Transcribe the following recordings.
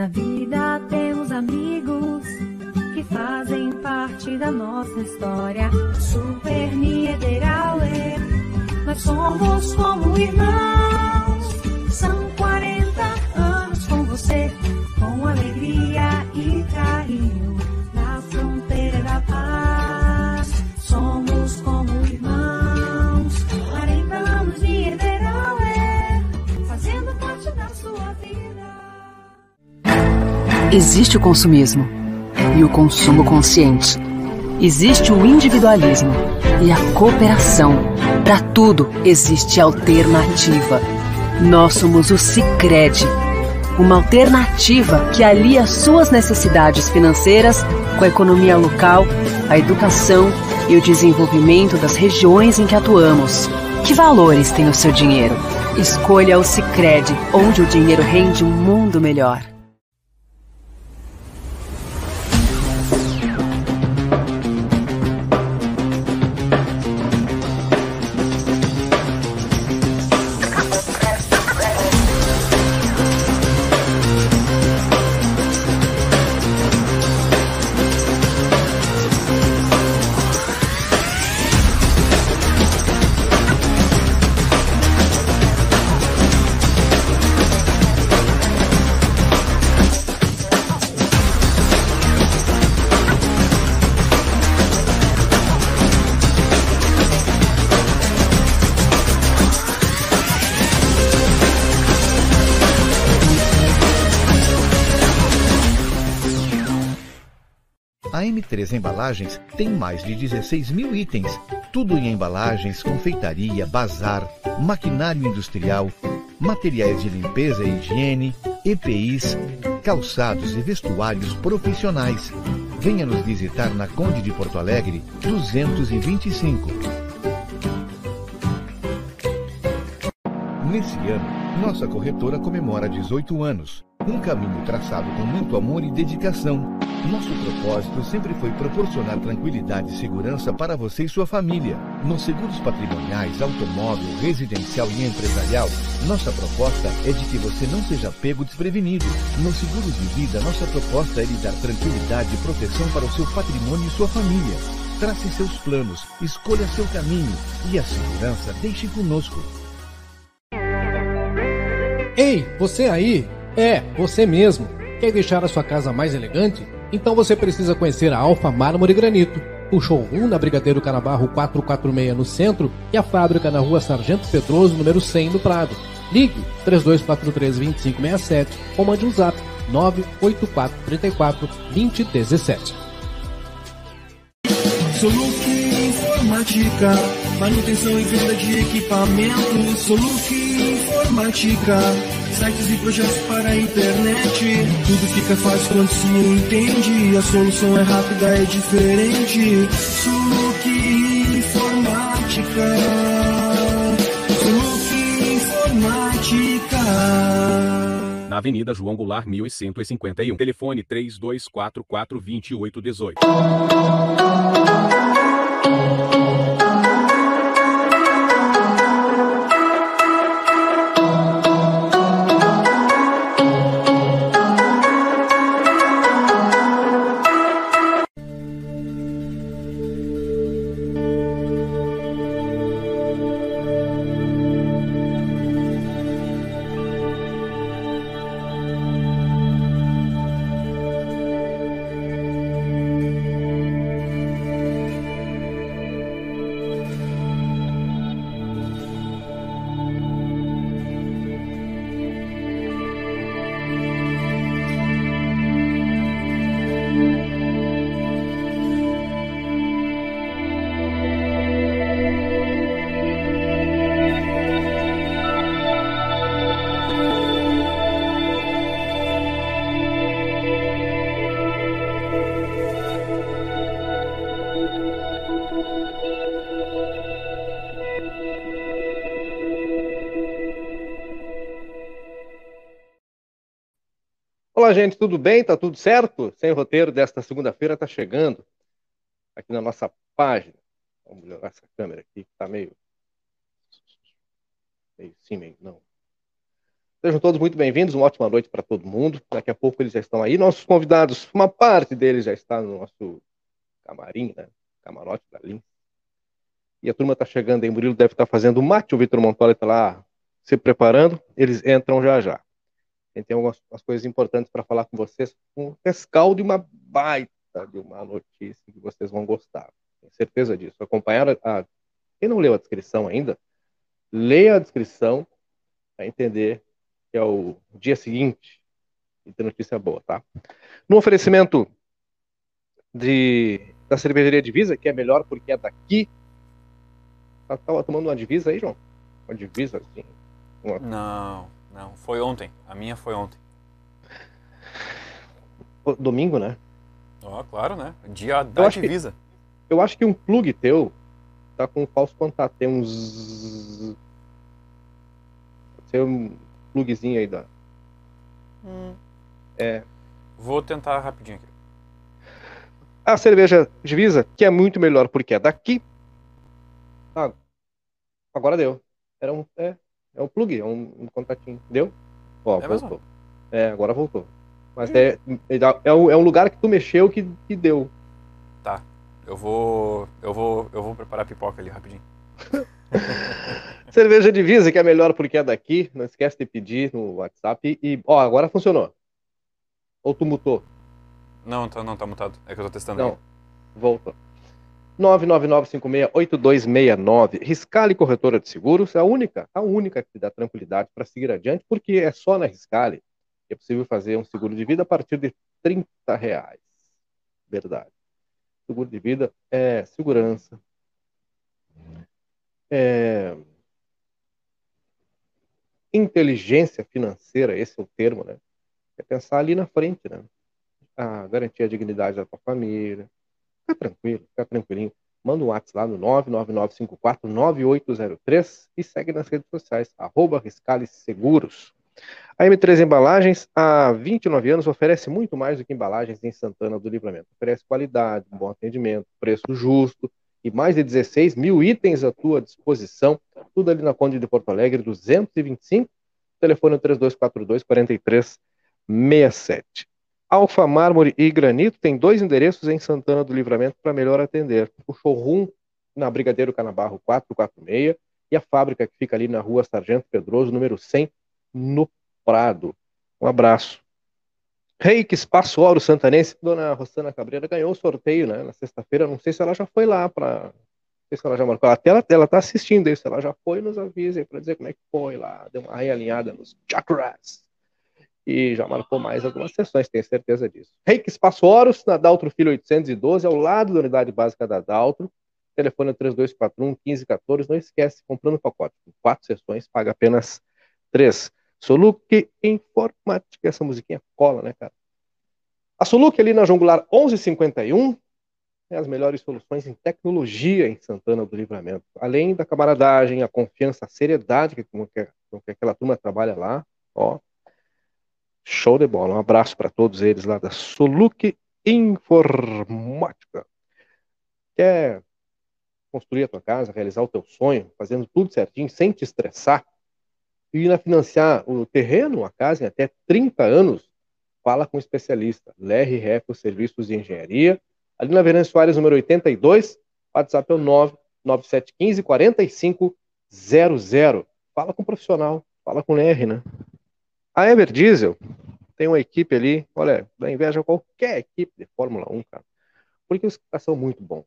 Na vida temos amigos que fazem parte da nossa história. Super Niederauer, nós somos como irmãos. Existe o consumismo e o consumo consciente. Existe o individualismo e a cooperação. Para tudo existe alternativa. Nós somos o Sicredi, uma alternativa que alia suas necessidades financeiras com a economia local, a educação e o desenvolvimento das regiões em que atuamos. Que valores tem o seu dinheiro? Escolha o Sicredi, onde o dinheiro rende um mundo melhor. M3 Embalagens tem mais de 16 mil itens, tudo em embalagens, confeitaria, bazar, maquinário industrial, materiais de limpeza e higiene, EPIs, calçados e vestuários profissionais. Venha nos visitar na Conde de Porto Alegre, 225. Nesse ano, nossa corretora comemora 18 anos. Um caminho traçado com muito amor e dedicação. Nosso propósito sempre foi proporcionar tranquilidade e segurança para você e sua família. Nos seguros patrimoniais, automóvel, residencial e empresarial, nossa proposta é de que você não seja pego desprevenido. Nos seguros de vida, nossa proposta é lhe dar tranquilidade e proteção para o seu patrimônio e sua família. Trace seus planos, escolha seu caminho e a segurança deixe conosco. Ei, você aí? É, você mesmo. Quer deixar a sua casa mais elegante? Então você precisa conhecer a Alfa Mármore Granito. O showroom na Brigadeiro Canabarro 446 no centro e a fábrica na rua Sargento Pedroso, número 100 no Prado. Ligue 3243-2567 ou mande um zap 98434-2017. Soluc Informática, manutenção e venda de equipamentos. Soluc Informática, sites e projetos para a internet. Tudo fica fácil quando se entende. A solução é rápida, é diferente. Soluc Informática. Soluc Informática. Na Avenida João Goulart, 1151. Telefone 3244-2818. Olá, gente, tudo bem? Tá tudo certo? Sem roteiro desta segunda-feira tá chegando aqui na nossa página. Vamos melhorar essa câmera aqui, que tá meio. meio sim, meio não. Sejam todos muito bem-vindos, uma ótima noite para todo mundo. Daqui a pouco eles já estão aí. Nossos convidados, uma parte deles já está no nosso camarim, né? Camarote da Lins. E a turma está chegando aí. Murilo deve estar tá fazendo mate, o Vitor Montoya está lá se preparando. Eles entram já já. Tem algumas coisas importantes para falar com vocês. Um rescaldo e uma baita de uma notícia que vocês vão gostar. Tenho certeza disso. Acompanharam a. Quem não leu a descrição ainda, leia a descrição para entender que é o dia seguinte, e tem notícia boa, tá? No oferecimento de, da cervejaria Divisa, que é melhor porque é daqui. Tá, tava tomando uma divisa aí, João? Uma divisa, assim? Uma... Não, não. Foi ontem. A minha foi ontem. Domingo, né? Ó, oh, claro, né? Dia da eu divisa. Que, eu acho que um plug teu tá com um falso contato. Tem uns. Ser um plugzinho aí da. Hum. É. Vou tentar rapidinho aqui. A cerveja Divisa, que é muito melhor porque é daqui. Ah, agora deu. Era um, é, é um plug, é um, um contatinho. Deu? Ó, é voltou. Mesmo? É, agora voltou. Mas é, é, é, um, é um lugar que tu mexeu que, que deu. Tá. Eu vou. Eu vou. Eu vou preparar a pipoca ali rapidinho. Cerveja Divisa, que é melhor porque é daqui. Não esquece de pedir no WhatsApp. E, ó, agora funcionou. Ou tu mutou? Não, tá, não tá mutado. É que eu tô testando. Não, volta. 999568269. Riscale Corretora de Seguros é a única, a única que dá tranquilidade para seguir adiante, porque é só na Riscale que é possível fazer um seguro de vida a partir de 30 reais. Verdade. Seguro de vida é segurança. É inteligência financeira, esse é o termo, né? É pensar ali na frente, né? A garantir a dignidade da tua família. Fica tranquilo, fica tranquilinho. Manda um WhatsApp lá no 999549803 e segue nas redes sociais, arroba Riscales Seguros. A M3 Embalagens, há 29 anos, oferece muito mais do que embalagens em Santana do Livramento. Oferece qualidade, bom atendimento, preço justo e mais de 16 mil itens à tua disposição. Tudo ali na Conde de Porto Alegre, 225. Telefone 3242 4367. Alfa Mármore e Granito tem dois endereços em Santana do Livramento para melhor atender. O showroom na Brigadeiro Canabarro 446 e a fábrica que fica ali na rua Sargento Pedroso, número 100, no Prado. Um abraço. Reiki Espaço Ouro Santanense, Dona Rosana Cabreira ganhou o sorteio né, na sexta-feira. Não sei se ela já foi lá para. Não sei se ela já marcou. Até ela, ela tá assistindo isso. Ela já foi, nos avisa para dizer como é que foi lá. Deu uma realinhada nos chakras. E já marcou mais algumas sessões, tenho certeza disso. Reiki Espaço Horus, na Daltro Filho 812, ao lado da unidade básica da Daltro. Telefone 3241 1514. Não esquece, comprando pacote com quatro sessões, paga apenas três. Soluc Informática. Essa musiquinha cola, né, cara? A Soluc ali na Jongular 1151 é as melhores soluções em tecnologia em Santana do Livramento. Além da camaradagem, a confiança, a seriedade que, que, que aquela turma trabalha lá, ó. Show de bola. Um abraço para todos eles lá da Soluc Informática. Quer construir a tua casa, realizar o teu sonho, fazendo tudo certinho, sem te estressar? e na financiar o terreno, a casa, em até 30 anos, fala com o especialista. LR Ref, Serviços de Engenharia. Ali na Verão Soares, número 82, WhatsApp é o 99715 4500. Fala com o profissional, fala com o LR, né? A Ever Diesel tem uma equipe ali, olha, dá inveja a qualquer equipe de Fórmula 1, cara. Porque os caras são muito bons.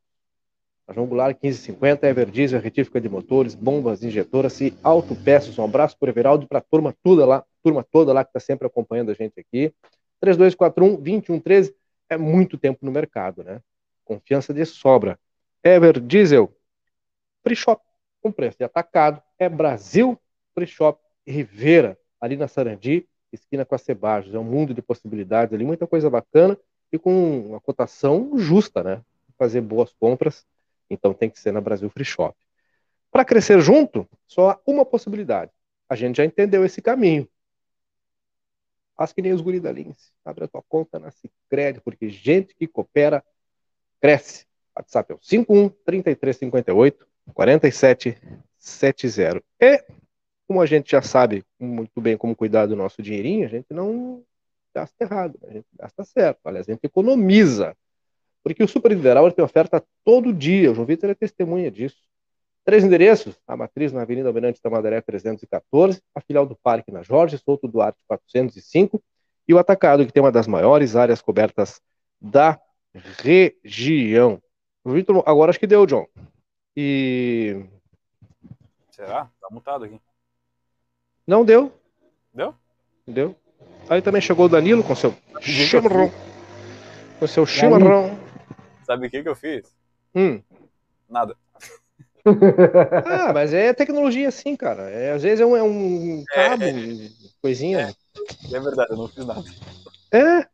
A João Goulart 1550, Everdiesel, retífica de motores, bombas, injetoras e autopeças. Um abraço para o Everaldo e para a turma toda lá, turma toda lá que está sempre acompanhando a gente aqui. 3241-2113 é muito tempo no mercado, né? Confiança de sobra. Everdiesel, Free Shop, com preço de atacado, é Brasil Free Shop Rivera, ali na Sarandi, esquina com a Cebajos. É um mundo de possibilidades ali, muita coisa bacana e com uma cotação justa, né? Fazer boas compras então tem que ser na Brasil Free Shop. Para crescer junto, só há uma possibilidade. A gente já entendeu esse caminho. Faz que nem os guri da. Abre a tua conta na Cicred, porque gente que coopera, cresce. WhatsApp é o 51 3358 4770. E como a gente já sabe muito bem como cuidar do nosso dinheirinho, a gente não gasta errado, a gente gasta certo. Aliás, a gente economiza. Porque o Super Liberal tem oferta todo dia. O João Vitor é testemunha disso. Três endereços: a matriz na Avenida Almirante Tamandaré 314, a filial do Parque na Jorge Souto Duarte 405 e o atacado, que tem uma das maiores áreas cobertas da região. Vitor, agora acho que deu, John. E. Será? Tá mutado aqui. Não deu. Deu? Deu. Aí também chegou o Danilo com seu chimarrão. Com seu chimarrão. Sabe o que, que eu fiz? Hum. Nada. Ah, mas é tecnologia assim, cara. É, às vezes é um, é um cabo, coisinha. É verdade, eu não fiz nada. É.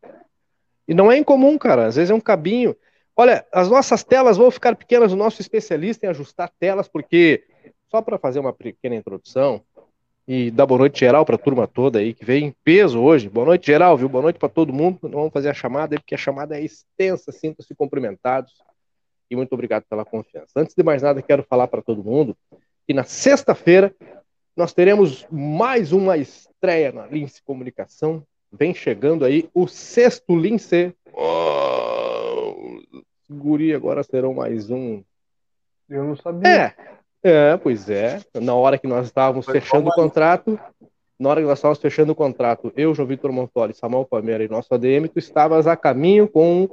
E não é incomum, cara. Às vezes é um cabinho. Olha, as nossas telas vão ficar pequenas. O nosso especialista em ajustar telas, porque só para fazer uma pequena introdução e dar boa noite geral para a turma toda aí que veio em peso hoje. Boa noite geral, viu? Boa noite para todo mundo. Não vamos fazer a chamada aí porque a chamada é extensa. Sintam-se cumprimentados e muito obrigado pela confiança. Antes de mais nada, quero falar para todo mundo que na sexta-feira nós teremos mais uma estreia na Lince Comunicação. Vem chegando aí o sexto Lince. Oh, guri, agora serão mais um. Eu não sabia. É, é, pois é. Na hora que nós estávamos Foi fechando o contrato, na hora que nós estávamos fechando o contrato, eu, João Vitor Montoli, Samuel Palmeira e nosso ADM, tu estavas a caminho com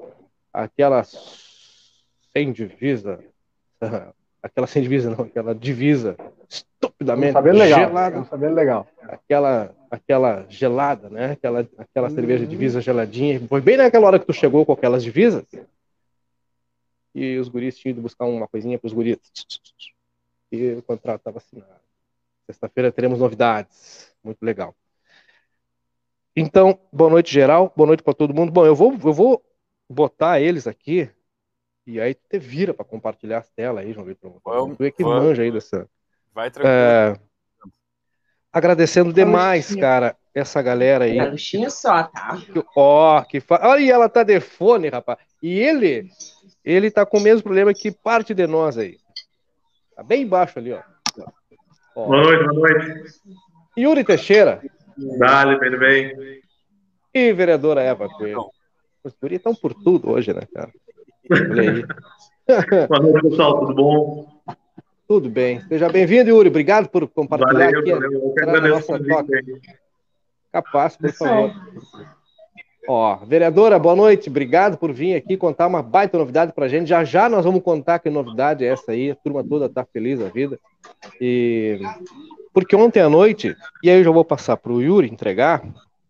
aquela sem divisa, aquela sem divisa não, aquela divisa estupidamente sabendo legal. gelada, sabendo legal. aquela, aquela gelada, né? Aquela, aquela Uhum. cerveja divisa geladinha. Foi bem naquela hora que tu chegou com aquelas divisas. E os guris tinham ido buscar uma coisinha para os guris. E o contrato estava assinado. Sexta-feira teremos novidades. Muito legal. Então, boa noite geral, boa noite para todo mundo. Bom, eu vou, eu vou botar eles aqui e aí tu te vira para compartilhar as telas aí, João Vitor. Vamos, Tu é que vamos. manja aí dessa. Vai tranquilo. É, agradecendo demais, cara, essa galera aí. Galuchinho só, tá? Que- Ó, que fa... Olha, e ela tá de fone, rapaz. E ele, ele tá com o mesmo problema que parte de nós aí. Tá bem embaixo ali, ó. Ó. Boa noite, boa noite. Yuri Teixeira Dale, tudo bem? e vereadora Eva Coelho. Os guri estão por tudo hoje, né, cara? Olha aí. Boa noite, pessoal, tudo bom? Tudo bem. Seja bem-vindo, Yuri. Obrigado por compartilhar Valeu, aqui. valeu. Eu que agradeço o convite. Capaz, por favor. Ó, vereadora, boa noite. Obrigado por vir aqui contar uma baita novidade pra gente. Já já nós vamos contar que novidade é essa aí. A turma toda tá feliz da vida. E porque ontem à noite, e aí eu já vou passar pro Yuri entregar.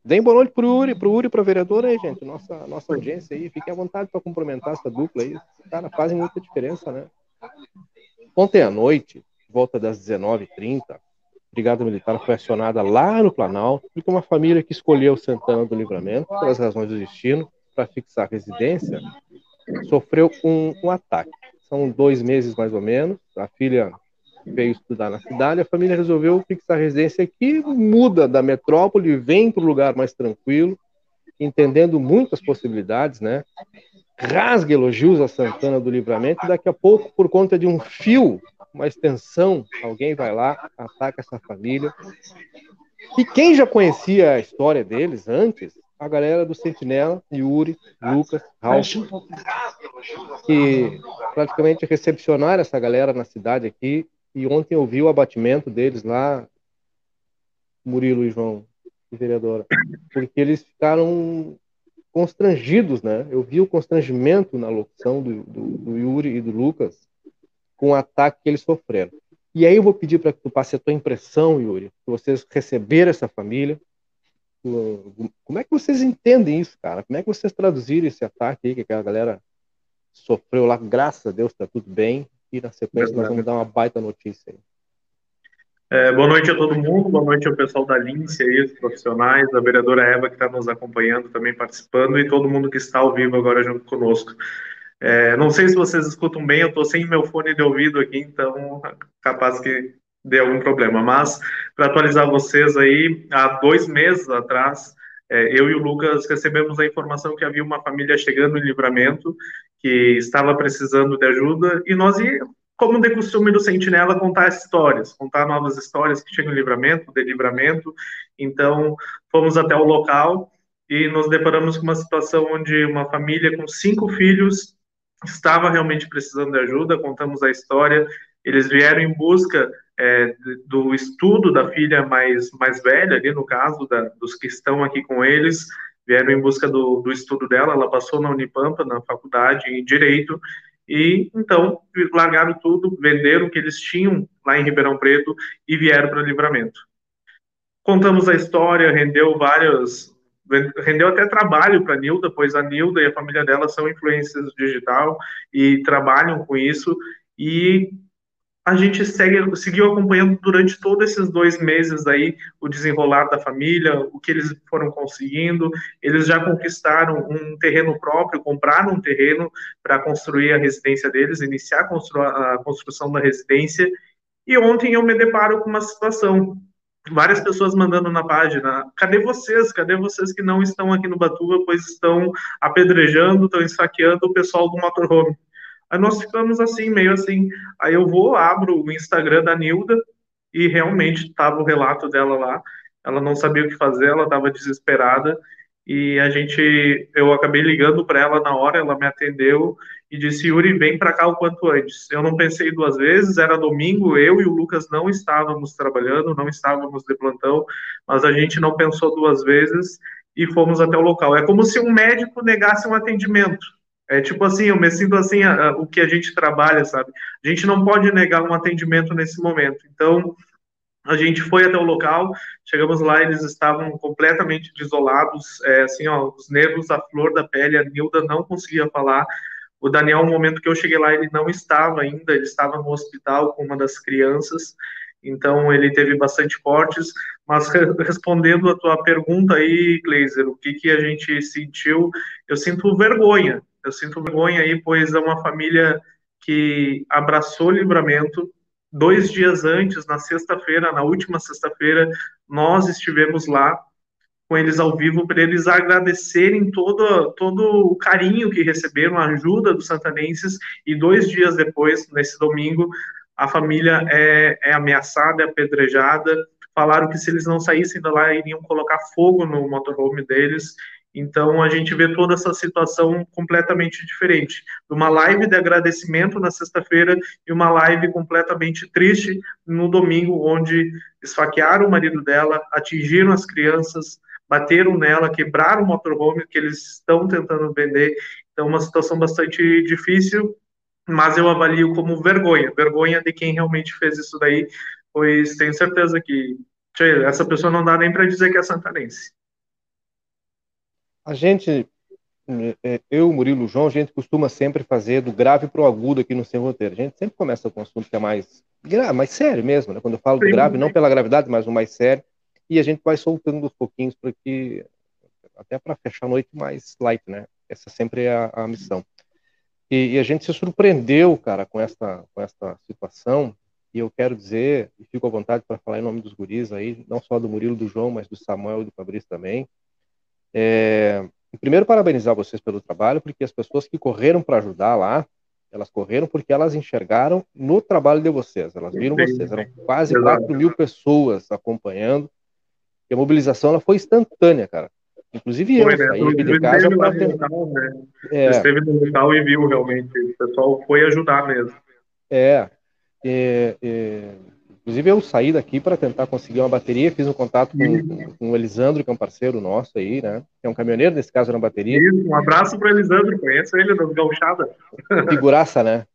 Deem boa noite pro Yuri, pro Yuri pra vereadora aí, gente. Nossa, nossa audiência aí. Fiquem à vontade para cumprimentar essa dupla aí. Os caras fazem muita diferença, né? Ontem à noite, volta das 19h30, a Brigada Militar foi acionada lá no Planalto, porque uma família que escolheu Santana do Livramento, pelas razões do destino, para fixar residência, sofreu um, um ataque. São dois meses mais ou menos. A filha veio estudar na cidade, a família resolveu fixar residência aqui, muda da metrópole, vem para um lugar mais tranquilo, entendendo muitas possibilidades, né? Rasga elogios a Santana do Livramento, e daqui a pouco, por conta de um fio, uma extensão, alguém vai lá, ataca essa família. E quem já conhecia a história deles antes, a galera do Sentinela, Yuri, Lucas, Ralf, que praticamente recepcionaram essa galera na cidade aqui. E ontem eu vi o abatimento deles lá, Murilo e João, vereadora, porque eles ficaram constrangidos, né? Eu vi o constrangimento na locução do, do, do Yuri e do Lucas com o ataque que eles sofreram. E aí eu vou pedir para que tu passe a tua impressão, Yuri, que vocês receberam essa família. Como é que vocês entendem isso, cara? Como é que vocês traduziram esse ataque aí que aquela galera sofreu lá? Graças a Deus tá tudo bem. E na sequência nós vamos dar uma baita notícia aí. É, boa noite a todo mundo, boa noite ao pessoal da Lince aí, os profissionais, a vereadora Eva que está nos acompanhando, também participando, e todo mundo que está ao vivo agora junto conosco. É, não sei se vocês escutam bem, eu estou sem meu fone de ouvido aqui, então capaz que dê algum problema. Mas, para atualizar vocês aí, há dois meses atrás, é, eu e o Lucas recebemos a informação que havia uma família chegando em livramento, que estava precisando de ajuda, e nós como de costume do Sentinela, contar histórias, contar novas histórias que chegam em livramento, de livramento. Então, fomos até o local e nos deparamos com uma situação onde uma família com cinco filhos estava realmente precisando de ajuda. Contamos a história. Eles vieram em busca é, do estudo da filha mais, mais velha, ali no caso, da, dos que estão aqui com eles, vieram em busca do, do estudo dela. Ela passou na Unipampa, na faculdade em Direito, e então largaram tudo, venderam o que eles tinham lá em Ribeirão Preto e vieram para Livramento. Contamos a história, rendeu várias, rendeu até trabalho para a Nilda, pois a Nilda e a família dela são influências digital e trabalham com isso. E a gente segue, seguiu acompanhando durante todos esses dois meses aí o desenrolar da família, o que eles foram conseguindo. Eles já conquistaram um terreno próprio, compraram um terreno para construir a residência deles, iniciar a, a construção da residência. E ontem eu me deparo com uma situação. Várias pessoas mandando na página: cadê vocês? Cadê vocês que não estão aqui no Batuba, pois estão apedrejando, estão esfaqueando o pessoal do motorhome? Aí nós ficamos assim, meio assim. Aí eu vou, abro o Instagram da Nilda e realmente estava o relato dela lá. Ela não sabia o que fazer, ela estava desesperada e a gente, eu acabei ligando para ela na hora, ela me atendeu e disse: Yuri, vem para cá o quanto antes. Eu não pensei duas vezes, era domingo, eu e o Lucas não estávamos trabalhando, não estávamos de plantão, mas a gente não pensou duas vezes e fomos até o local. É como se um médico negasse um atendimento. É tipo assim, eu me sinto assim, a, a, o que a gente trabalha, sabe? A gente não pode negar um atendimento nesse momento. Então, a gente foi até o local, chegamos lá, eles estavam completamente desolados, é, assim, ó, os nervos à flor da pele, a Nilda não conseguia falar. O Daniel, no momento que eu cheguei lá, ele não estava ainda, ele estava no hospital com uma das crianças, então ele teve bastante cortes. Mas respondendo a tua pergunta aí, Gleiser, o que, que a gente sentiu? Eu sinto vergonha, eu sinto vergonha aí, pois é uma família que abraçou o livramento. Dois dias antes, na sexta-feira, na última sexta-feira, nós estivemos lá com eles ao vivo para eles agradecerem todo, todo o carinho que receberam, a ajuda dos santanenses. E dois dias depois, nesse domingo, a família é, é ameaçada, é apedrejada. Falaram que se eles não saíssem de lá, iriam colocar fogo no motorhome deles. Então a gente vê toda essa situação completamente diferente. Uma live de agradecimento na sexta-feira e uma live completamente triste no domingo, onde esfaquearam o marido dela, atingiram as crianças, bateram nela, quebraram o motorhome que eles estão tentando vender. Então uma situação bastante difícil, mas eu avalio como vergonha, vergonha de quem realmente fez isso daí, pois tenho certeza que tchê, essa pessoa não dá nem para dizer que é santanense. A gente, é, eu, Murilo João, a gente costuma sempre fazer do grave para o agudo aqui no seu roteiro. A gente sempre começa com um assunto que é mais, mais sério mesmo, né? Quando eu falo do grave, não pela gravidade, mas o mais sério. E a gente vai soltando uns pouquinhos para que, até para fechar a noite mais light, né? Essa sempre é a, a missão. E, e, a gente se surpreendeu, cara, com esta, com esta situação. E eu quero dizer, e fico à vontade para falar em nome dos guris aí, não só do Murilo, do João, mas do Samuel e do Fabrício também. É, primeiro, parabenizar vocês pelo trabalho, porque as pessoas que correram para ajudar lá, elas correram porque elas enxergaram no trabalho de vocês, elas viram vocês. Eram quase 4 mil pessoas acompanhando. E a mobilização ela foi instantânea, cara. Inclusive foi, eu né? saí de casa para tentar. Né? É. Esteve no local e viu realmente. O pessoal foi ajudar mesmo. É. é, é Inclusive, eu saí daqui para tentar conseguir uma bateria, fiz um contato com, com, o Elisandro, que é um parceiro nosso aí, né? É um caminhoneiro, nesse caso, na bateria. Isso, um abraço para o Elisandro, conheço ele das gauchadas. Figuraça, né?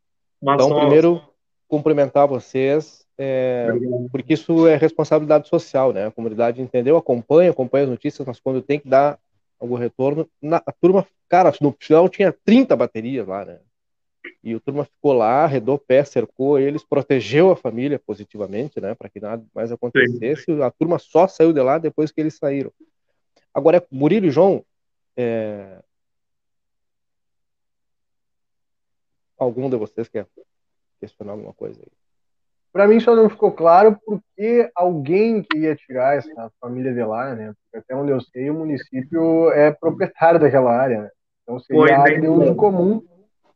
Mas então, primeiro, cumprimentar vocês, é, porque isso é responsabilidade social, né? A comunidade entendeu, acompanha, acompanha as notícias, mas quando tem que dar algum retorno, na, a turma, cara, no final tinha 30 baterias lá, né? E o turma ficou lá, arredou pé, cercou eles, protegeu a família positivamente, né, para que nada mais acontecesse. Sim. A turma só saiu de lá depois que eles saíram. Agora, Murilo e João, é... algum de vocês quer questionar alguma coisa aí? Para mim só não ficou claro porque alguém queria tirar essa família de lá, né? Porque até onde eu sei, o município é proprietário daquela área, né? Então seria área de uso comum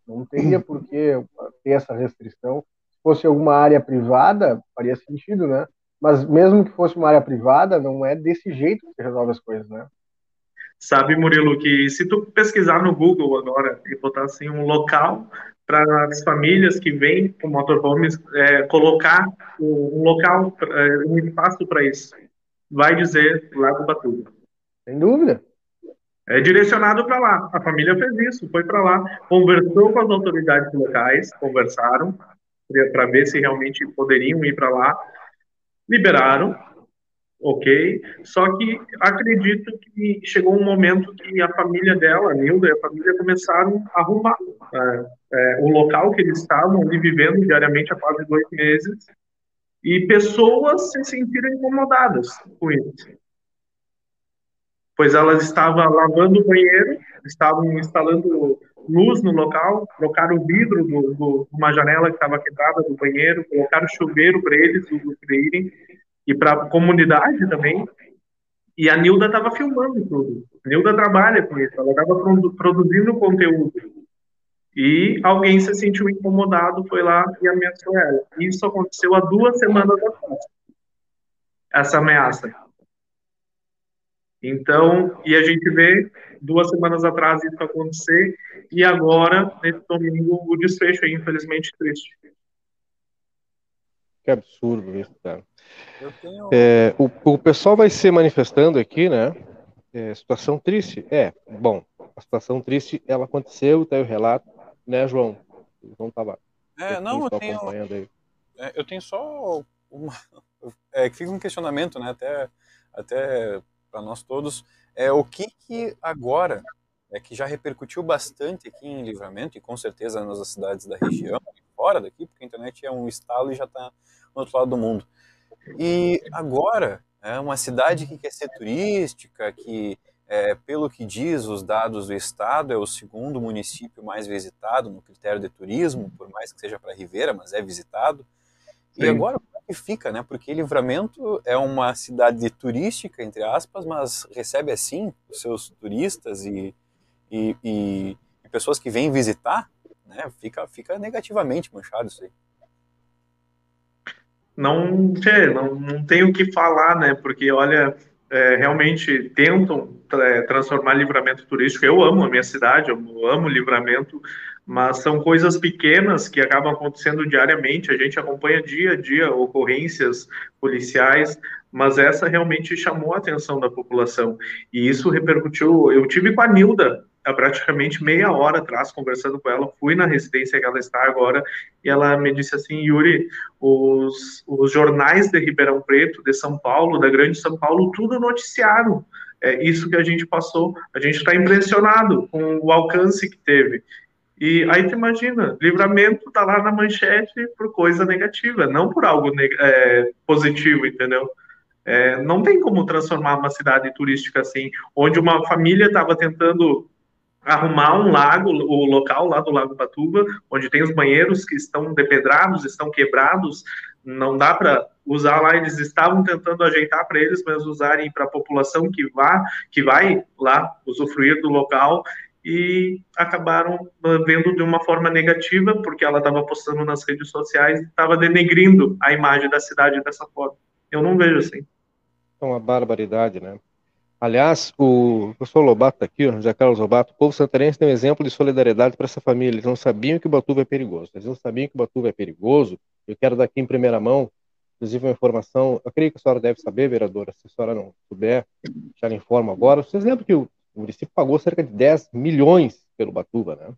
não teria por que ter essa restrição. Se fosse alguma área privada, faria sentido, né? Mas mesmo que fosse uma área privada, não é desse jeito que você resolve as coisas, né? Sabe, Murilo, que se tu pesquisar no Google agora e botar assim um local para as famílias que vêm com motorhomes é, colocar um local, é, um espaço para isso, vai dizer Lago Batuba. Sem dúvida. É direcionado para lá. A família fez isso, foi para lá, conversou com as autoridades locais, conversaram para ver se realmente poderiam ir para lá, liberaram, ok? Só que acredito que chegou um momento que a família dela, a Nilda e a família começaram a arrumar é, é, o local que eles estavam ali vivendo diariamente há quase dois meses e pessoas se sentiram incomodadas com isso pois elas estavam lavando o banheiro, estavam instalando luz no local, trocaram o vidro de uma janela que estava quebrada do banheiro, colocaram chuveiro para eles usufruírem e para a comunidade também. E a Nilda estava filmando tudo. A Nilda trabalha com isso, ela estava produzindo conteúdo. E alguém se sentiu incomodado, foi lá e ameaçou ela. Isso aconteceu há duas semanas atrás. Essa ameaça. Então, e a gente vê duas semanas atrás isso acontecer, e agora, nesse domingo, o desfecho é infelizmente triste. Que absurdo isso, cara. Tenho... É, o, o pessoal vai se manifestando aqui, né? É, situação triste. É, bom, a situação triste, ela aconteceu, tá aí o relato, né, João? João tava. É, não, eu tenho. É, eu tenho só uma. É, que fica um questionamento, né? Até, até para nós todos, é o que que agora, é que já repercutiu bastante aqui em Livramento e com certeza nas cidades da região, fora daqui, porque a internet é um estalo e já está no outro lado do mundo. E agora, é uma cidade que quer ser turística, que, é, pelo que diz os dados do estado, é o segundo município mais visitado no critério de turismo, por mais que seja para Ribeira, mas é visitado. E Sim. agora, como é que fica, né? Porque Livramento é uma cidade turística, entre aspas, mas recebe, assim, os seus turistas e, e, e, e pessoas que vêm visitar, né? Fica, fica negativamente manchado isso aí. Não, não, não tenho o que falar, né? Porque, olha, é, realmente tentam é, transformar livramento turístico. Eu amo a minha cidade, eu amo livramento, mas são coisas pequenas que acabam acontecendo diariamente. A gente acompanha dia a dia ocorrências policiais, mas essa realmente chamou a atenção da população. E isso repercutiu. Eu tive com a Nilda há praticamente meia hora atrás conversando com ela, fui na residência que ela está agora e ela me disse assim, Yuri, os, os jornais de Ribeirão Preto, de São Paulo, da Grande São Paulo, tudo noticiaram é isso que a gente passou. A gente está impressionado com o alcance que teve. E aí tu imagina, livramento tá lá na manchete por coisa negativa, não por algo é, positivo, entendeu? É, não tem como transformar uma cidade turística assim, onde uma família estava tentando arrumar um lago, o local lá do Lago Batuba, onde tem os banheiros que estão depedrados, estão quebrados, não dá para usar lá, eles estavam tentando ajeitar para eles, mas usarem para a população que vá, que vai lá usufruir do local e acabaram vendo de uma forma negativa, porque ela estava postando nas redes sociais e estava denegrindo a imagem da cidade dessa forma. Eu não vejo assim. É uma barbaridade, né? Aliás, o professor Lobato está aqui, o José Carlos Lobato, o povo santarense tem um exemplo de solidariedade para essa família. Eles não sabiam que o Batuva é perigoso. Eles não sabiam que o Batuva é perigoso. Eu quero dar aqui em primeira mão, inclusive uma informação, eu creio que a senhora deve saber, vereadora, se a senhora não souber, já lhe informo agora. Vocês lembram que o município pagou cerca de 10 milhões pelo Batuba, né?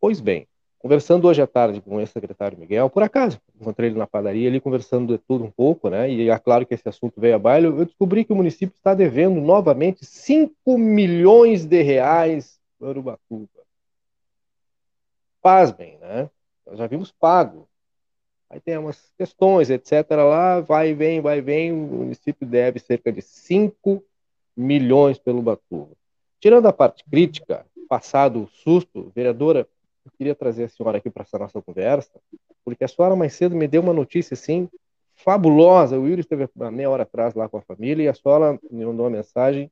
Pois bem, conversando hoje à tarde com o ex-secretário Miguel, por acaso, encontrei ele na padaria, ali conversando de tudo um pouco, né? E é claro que esse assunto veio a baile, eu descobri que o município está devendo novamente 5 milhões de reais para o Batuba. Pasmem, né? Nós já vimos pago. Aí tem umas questões, etc. Lá, vai e vem, vai e vem, o município deve cerca de 5 milhões pelo Batuva. Tirando a parte crítica, passado o susto, vereadora, eu queria trazer a senhora aqui para essa nossa conversa, porque a senhora mais cedo me deu uma notícia assim fabulosa. O Yuri esteve uma meia hora atrás lá com a família e a senhora me mandou uma mensagem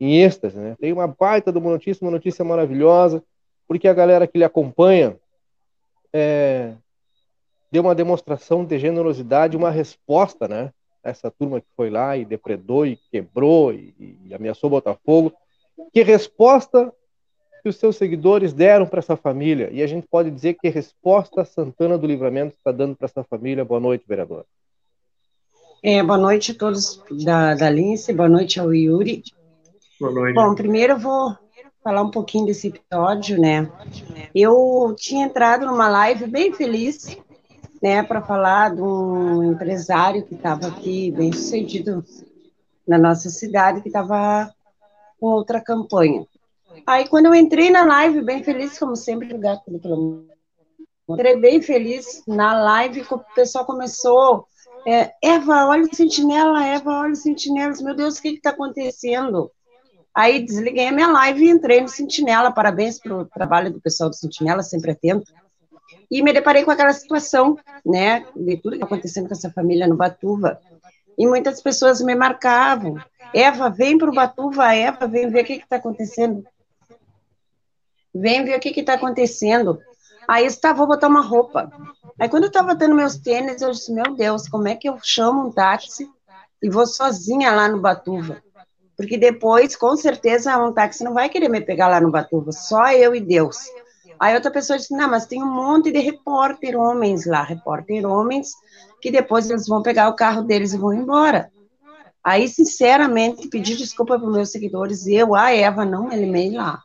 em êxtase, né? Tem uma baita de uma notícia, uma notícia maravilhosa, porque a galera que lhe acompanha é, deu uma demonstração de generosidade, uma resposta, né? Essa turma que foi lá e depredou e quebrou e, e ameaçou Botafogo. Que resposta que os seus seguidores deram para essa família? E a gente pode dizer que resposta Santana do Livramento está dando para essa família. Boa noite, vereador. É, boa noite a todos da, da Lince, boa noite ao Yuri. Boa noite. Bom, primeiro eu vou falar um pouquinho desse episódio, né? Eu tinha entrado numa live bem feliz, né, para falar de um empresário que estava aqui, bem sucedido na nossa cidade, que estava com outra campanha. Aí, quando eu entrei na live, bem feliz, como sempre, gato pelo Entrei bem feliz na live, o pessoal começou. É, Eva, olha o sentinela, Eva, olha os sentinelas, meu Deus, o que está acontecendo? Aí desliguei a minha live e entrei no Sentinela. Parabéns pelo trabalho do pessoal do Sentinela, sempre atento. E me deparei com aquela situação, né, de tudo que está acontecendo com essa família no Batuva. E muitas pessoas me marcavam. Eva, vem para o Batuva, Eva, vem ver o que está acontecendo. Vem ver o que está acontecendo. Aí eu estava, vou botar uma roupa. Aí quando eu estava dando meus tênis, eu disse, meu Deus, como é que eu chamo um táxi e vou sozinha lá no Batuva? Porque depois, com certeza, um táxi não vai querer me pegar lá no Batuva, só eu e Deus. Aí outra pessoa disse: Não, mas tem um monte de repórter homens lá, repórter homens, que depois eles vão pegar o carro deles e vão embora. Aí, sinceramente, pedi desculpa para meus seguidores, eu, a Eva, não me animei lá.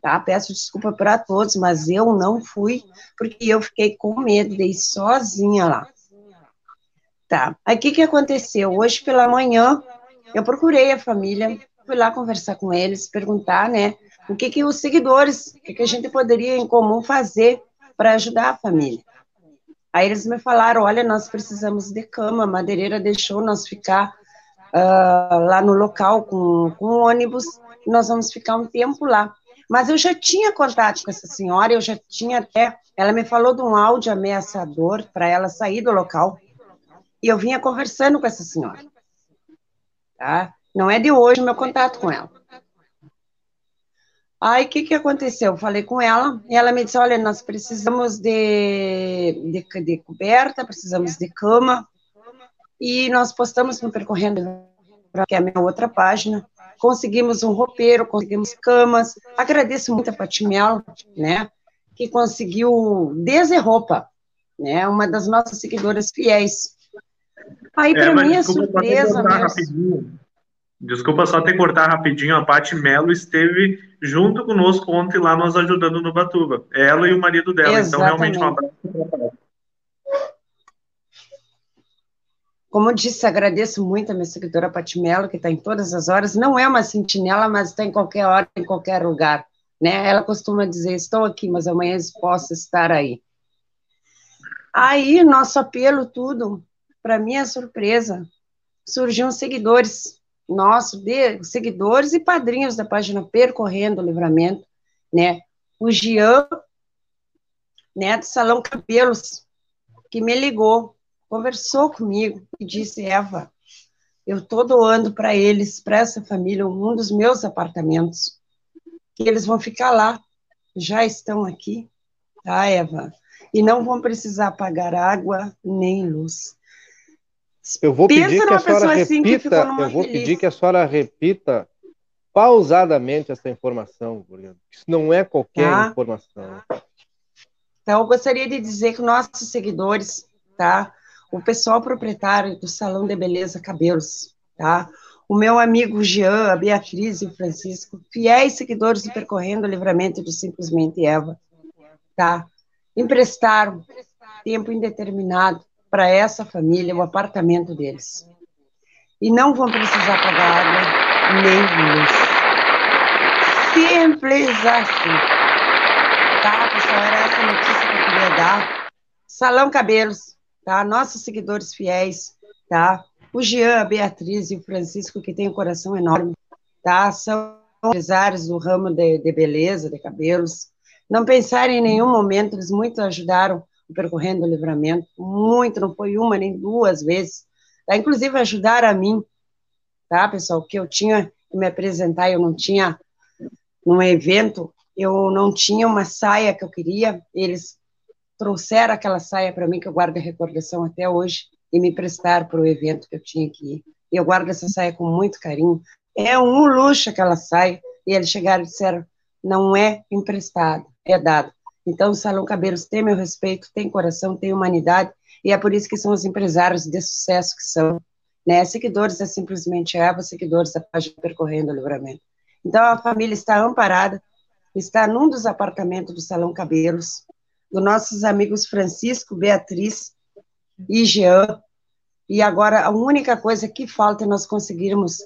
Tá? Peço desculpa para todos, mas eu não fui, porque eu fiquei com medo de ir sozinha lá. Tá. Aí o que, que aconteceu? Hoje pela manhã, eu procurei a família, fui lá conversar com eles, perguntar, né, o que que os seguidores, o que que a gente poderia em comum fazer para ajudar a família. Aí eles me falaram, olha, nós precisamos de cama, a madeireira deixou nós ficar uh, lá no local com, com o ônibus, nós vamos ficar um tempo lá. Mas eu já tinha contato com essa senhora, eu já tinha até, ela me falou de um áudio ameaçador para ela sair do local, e eu vinha conversando com essa senhora tá? Não é de hoje o meu contato com ela. Aí, o que, que aconteceu? Eu falei com ela, e ela me disse, olha, nós precisamos de, de, de coberta, precisamos de cama, e nós postamos no Percorrendo, que é a minha outra página, conseguimos um roupeiro, conseguimos camas, agradeço muito a Patimel, né, que conseguiu desde roupa, né, uma das nossas seguidoras fiéis, Aí, para é, minha surpresa. Desculpa só ter cortar rapidinho, a Paty Mello esteve junto conosco ontem lá nos ajudando no Batuba. Ela e o marido dela. Exatamente. Então, realmente, um abraço. Como eu disse, agradeço muito a minha seguidora Paty Mello, que está em todas as horas. Não é uma sentinela, mas está em qualquer hora, em qualquer lugar. Né? Ela costuma dizer: Estou aqui, mas amanhã posso estar aí. Aí, nosso apelo, tudo, para minha surpresa, surgiam seguidores nossos, de, seguidores e padrinhos da página Percorrendo o Livramento, né? O Gian, né, do Salão Cabelos, que me ligou, conversou comigo e disse, Eva, eu estou doando para eles, para essa família, um dos meus apartamentos, que eles vão ficar lá, já estão aqui, tá, Eva? E não vão precisar pagar água nem luz. Eu vou Pensa pedir que a senhora assim repita, eu vou feliz. pedir que a senhora repita pausadamente essa informação, Isso não é qualquer tá? informação. Então, eu gostaria de dizer que nossos seguidores, tá? O pessoal proprietário do Salão de Beleza Cabelos, tá? O meu amigo Jean, a Beatriz e o Francisco, fiéis seguidores do Percorrendo o Livramento de Simplesmente Eva, tá? Emprestaram tempo indeterminado para essa família o apartamento deles. E não vão precisar pagar água nem luz. Simples assim. Tá, pessoal? Era essa notícia que eu queria dar. Salão Cabelos, tá? Nossos seguidores fiéis, tá? O Jean, a Beatriz e o Francisco, que tem um coração enorme, tá? São empresários do ramo de, de beleza, de cabelos. Não pensarem em nenhum momento, eles muito ajudaram percorrendo o livramento, muito, não foi uma nem duas vezes, tá? inclusive ajudar a mim, tá, pessoal, que eu tinha que me apresentar, eu não tinha, num evento, eu não tinha uma saia que eu queria, eles trouxeram aquela saia para mim, que eu guardo a recordação até hoje, e me prestaram para o evento que eu tinha que ir. Eu guardo essa saia com muito carinho. É um luxo aquela saia. E eles chegaram e disseram: não é emprestado, é dado. Então, o Salão Cabelos tem meu respeito, tem coração, tem humanidade, e é por isso que são os empresários de sucesso que são. Né? Seguidores é simplesmente Eva, seguidores da página Percorrendo o Livramento. Então, a família está amparada, está num dos apartamentos do Salão Cabelos, dos nossos amigos Francisco, Beatriz e Jean. E agora, a única coisa que falta é nós conseguirmos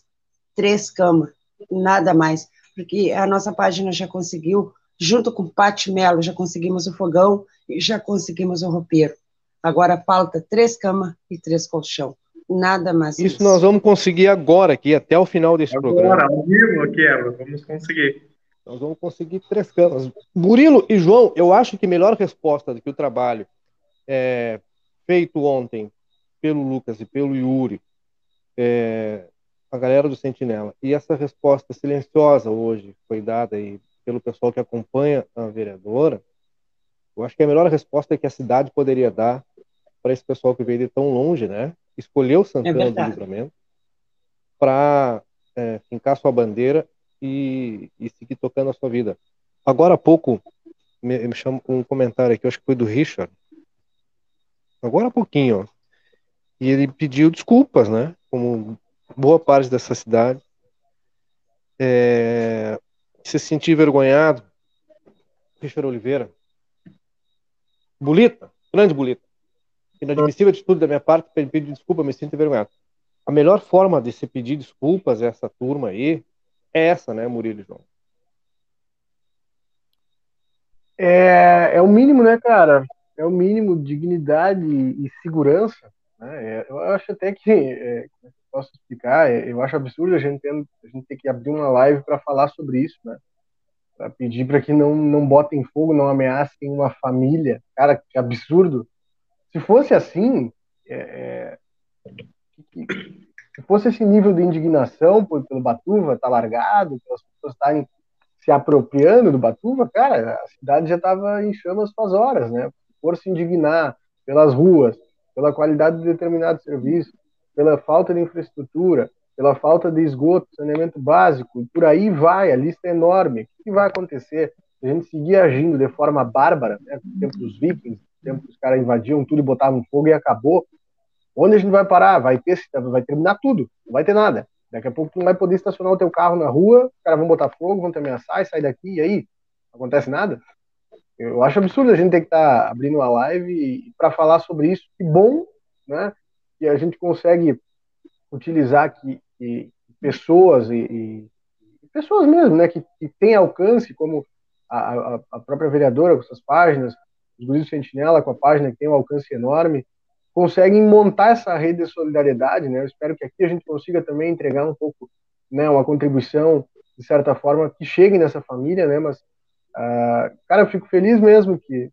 três camas, nada mais, porque a nossa página já conseguiu junto com o Pati Melo, já conseguimos o fogão e já conseguimos o roupeiro. Agora falta três camas e três colchão. Nada mais. Isso, isso, nós vamos conseguir agora aqui, até o final desse agora, programa. Agora, ao vivo aqui, Eva, vamos conseguir. Nós vamos conseguir três camas. Murilo e João, eu acho que melhor resposta do que o trabalho é, feito ontem pelo Lucas e pelo Yuri, é, a galera do Sentinela, e essa resposta silenciosa hoje foi dada aí pelo pessoal que acompanha a vereadora, eu acho que a melhor resposta que a cidade poderia dar para esse pessoal que veio de tão longe, né? Escolheu Santana é do Livramento para é, fincar sua bandeira e, e, seguir tocando a sua vida. Agora há pouco me, me chama um comentário aqui, acho que foi do Richard. Agora há pouquinho, ó. E ele pediu desculpas, né? Como boa parte dessa cidade. É, se sentir envergonhado. Richard Oliveira. Bulita, grande bulita. Inadmissível atitude da minha parte pedir desculpa, me sinto envergonhado. A melhor forma de se pedir desculpas a essa turma aí é essa, né, Murilo João? É, é o mínimo, né, cara? É o mínimo dignidade e segurança. Né? É, eu acho até que, é, é posso explicar, é, eu acho absurdo a gente, ter, a gente ter que abrir uma live para falar sobre isso, né? Para pedir para que não, não botem fogo, não ameacem uma família. Cara, que absurdo. Se fosse assim, é, se fosse esse nível de indignação pelo Batuva, tá largado, pelas pessoas estarem se apropriando do Batuva, cara, a cidade já estava em chamas faz horas, né? Por se indignar pelas ruas, pela qualidade de determinado serviço, pela falta de infraestrutura, pela falta de esgoto, saneamento básico, e por aí vai, a lista é enorme. O que vai acontecer se a gente seguir agindo de forma bárbara, né, no tempo dos vikings, no tempo que os caras invadiam tudo e botavam fogo e acabou? Onde a gente vai parar? Vai ter, vai terminar tudo, não vai ter nada. Daqui a pouco tu não vai poder estacionar o teu carro na rua, os caras vão botar fogo, vão te ameaçar e sai daqui, e aí? Não acontece nada? Eu acho absurdo a gente ter que estar tá abrindo uma live para falar sobre isso. Que bom, né? Que a gente consegue utilizar que, que pessoas e, e, pessoas mesmo, né? Que, que têm alcance, como a, a, a, própria vereadora com suas páginas, os guris do Sentinela com a página que tem um alcance enorme, conseguem montar essa rede de solidariedade, né? Eu espero que aqui a gente consiga também entregar um pouco, né? Uma contribuição de certa forma que chegue nessa família, né? Mas Uh, cara, eu fico feliz mesmo que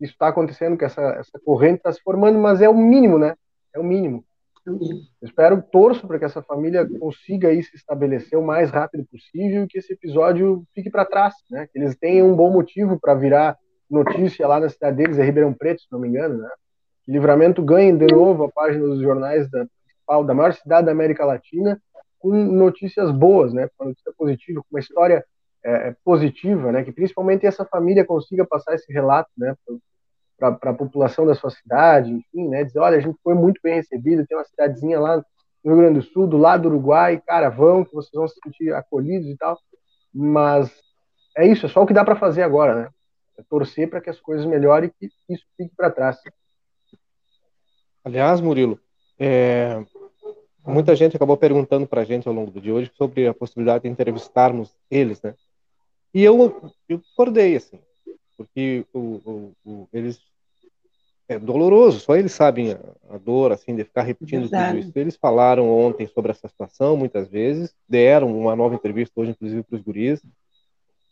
isso está acontecendo, que essa, essa corrente está se formando, mas é o mínimo, né? É o mínimo. Eu espero, torço para que essa família consiga aí se estabelecer o mais rápido possível e que esse episódio fique para trás, né? Que eles tenham um bom motivo para virar notícia lá na cidade deles, é Ribeirão Preto, se não me engano, né? Livramento ganhe de novo a página dos jornais da principal, da maior cidade da América Latina, com notícias boas, né? Com notícia positiva, com uma história é, é, positiva, né, que principalmente essa família consiga passar esse relato, né, para a população da sua cidade, enfim, né, dizer, olha, a gente foi muito bem recebido, tem uma cidadezinha lá no Rio Grande do Sul, do lado do Uruguai, cara, vão, que vocês vão se sentir acolhidos e tal, mas é isso, é só o que dá para fazer agora, né, é torcer para que as coisas melhorem e que isso fique para trás. Aliás, Murilo, é, muita gente acabou perguntando para a gente ao longo do dia hoje sobre a possibilidade de entrevistarmos eles, né? E eu, eu acordei, assim, porque o, o, o, eles. É doloroso, só eles sabem a, a, dor, assim, de ficar repetindo Verdade. tudo isso. Eles falaram ontem sobre essa situação, muitas vezes, deram uma nova entrevista hoje, inclusive, para os guris,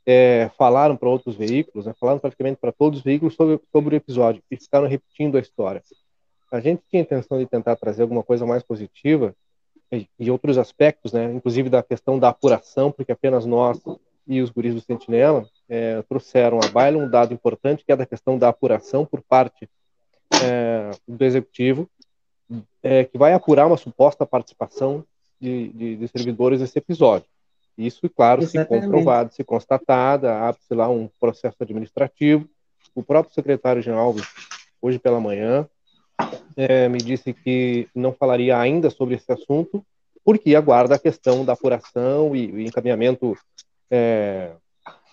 é, falaram para outros veículos, né, falaram praticamente para todos os veículos sobre, sobre o episódio e ficaram repetindo a história. A gente tinha a intenção de tentar trazer alguma coisa mais positiva e, e outros aspectos, né, inclusive da questão da apuração, porque apenas nós e os guris do Sentinela, é, trouxeram à baila um dado importante, que é da questão da apuração por parte é, do Executivo, é, que vai apurar uma suposta participação de, de, de servidores nesse episódio. Isso, claro, Exatamente. se comprovado, se constatada, abre-se lá um processo administrativo. O próprio secretário-geral, hoje pela manhã, é, me disse que não falaria ainda sobre esse assunto, porque aguarda a questão da apuração e, e encaminhamento é,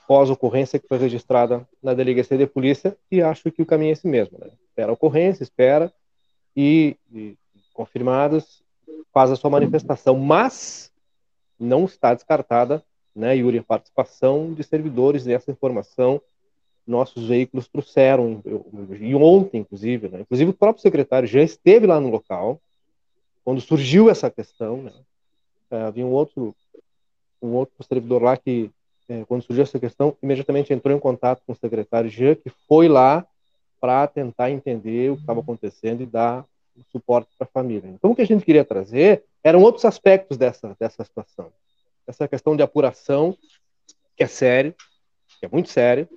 pós-ocorrência que foi registrada na delegacia de polícia, e acho que o caminho é esse mesmo. Né? Espera a ocorrência, espera, e, e confirmadas, faz a sua manifestação, mas não está descartada, né, Yuri, a participação de servidores nessa informação nossos veículos trouxeram, e ontem, inclusive, né? inclusive o próprio secretário já esteve lá no local, quando surgiu essa questão, né? É, havia um outro, um outro servidor lá que, é, quando surgiu essa questão, imediatamente entrou em contato com o secretário Jean, que foi lá para tentar entender o que estava acontecendo e dar suporte para a família. Então, o que a gente queria trazer eram outros aspectos dessa, dessa situação. Essa questão de apuração, que é sério, que é muito sério,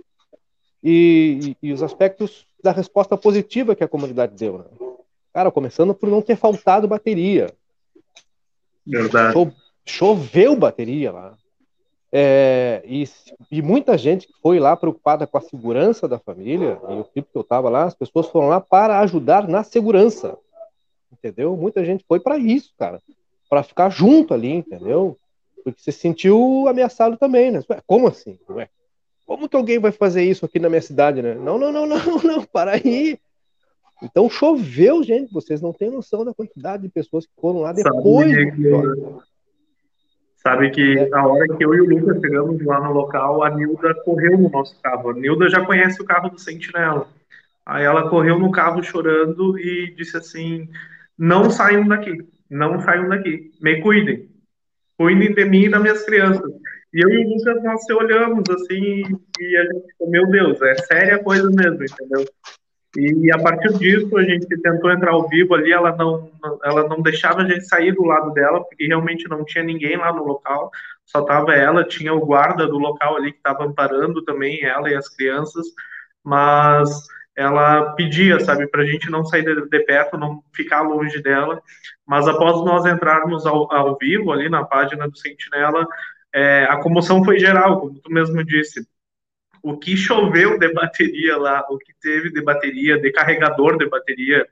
e, e, e, os aspectos da resposta positiva que a comunidade deu. Né? Cara, começando por não ter faltado bateria. Verdade. Cho choveu bateria lá. É, e, e, muita gente que foi lá preocupada com a segurança da família, e o tempo que eu estava lá, as pessoas foram lá para ajudar na segurança. Entendeu? Muita gente foi para isso, cara. Para ficar junto ali, entendeu? Porque se sentiu ameaçado também, né? Como assim? Ué, como que alguém vai fazer isso aqui na minha cidade, né? Não, não, não, não, não, para aí. Então choveu, gente. Vocês não têm noção da quantidade de pessoas que foram lá depois. Sabe que, sabe que é. a hora que eu e o Lucas chegamos lá no local, a Nilda correu no nosso carro. A Nilda já conhece o carro do Sentinela. Aí ela correu no carro chorando e disse assim: Não saiam daqui, não saiam daqui, me cuidem, cuidem de mim e das minhas crianças. E eu e o Lucas, nós se olhamos assim, e a gente falou, meu Deus, é séria coisa mesmo, entendeu? E a partir disso, a gente tentou entrar ao vivo ali, ela não, ela não deixava a gente sair do lado dela, porque realmente não tinha ninguém lá no local, só tava ela, tinha o guarda do local ali que estava amparando também ela e as crianças, mas ela pedia, sabe, para a gente não sair de, de, perto, não ficar longe dela, mas após nós entrarmos ao, ao vivo ali na página do Sentinela, é, a comoção foi geral, como tu mesmo disse. O que choveu de bateria lá, o que teve de bateria, de carregador de bateria,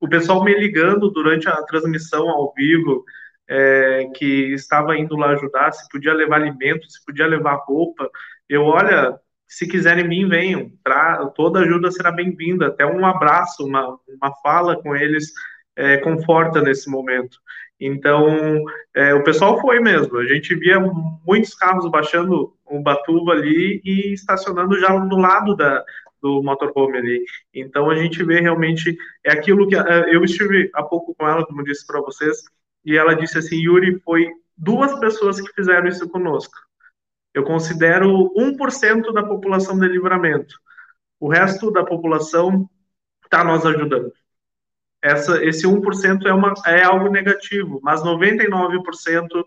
o pessoal me ligando durante a transmissão ao vivo, é, que estava indo lá ajudar, se podia levar alimento, se podia levar roupa. Eu, olha, se quiserem vir, venham. Pra, toda ajuda será bem-vinda. Até um abraço, uma, uma fala com eles é, conforta nesse momento. Então, é, o pessoal foi mesmo. A gente via muitos carros baixando o Batuba ali e estacionando já do lado da, do motorhome ali. Então, a gente vê realmente é aquilo que é, eu estive há pouco com ela, como disse para vocês, e ela disse assim: Yuri, foi duas pessoas que fizeram isso conosco. Eu considero 1% da população de livramento. O resto da população está nos ajudando essa, esse 1% é, uma, é algo negativo, mas 99%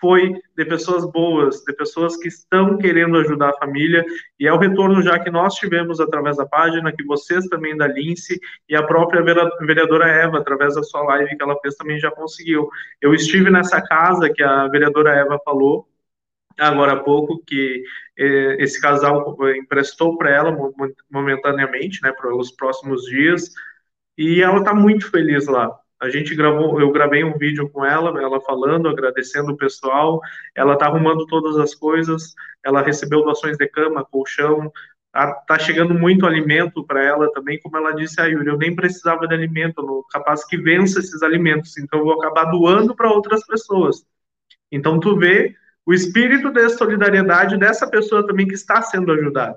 foi de pessoas boas, de pessoas que estão querendo ajudar a família, e é o retorno já que nós tivemos através da página, que vocês também da Lince, e a própria vereadora Eva, através da sua live que ela fez, também já conseguiu. Eu estive nessa casa que a vereadora Eva falou, agora há pouco, que eh, esse casal emprestou para ela momentaneamente, né, para os próximos dias, e ela está muito feliz lá. A gente gravou, eu gravei um vídeo com ela, ela falando, agradecendo o pessoal. Ela está arrumando todas as coisas. Ela recebeu doações de cama, colchão. Tá chegando muito alimento para ela também, como ela disse a Yuri, eu nem precisava de alimento, capaz que vença esses alimentos, então eu vou acabar doando para outras pessoas. Então tu vê o espírito de solidariedade dessa pessoa também que está sendo ajudada.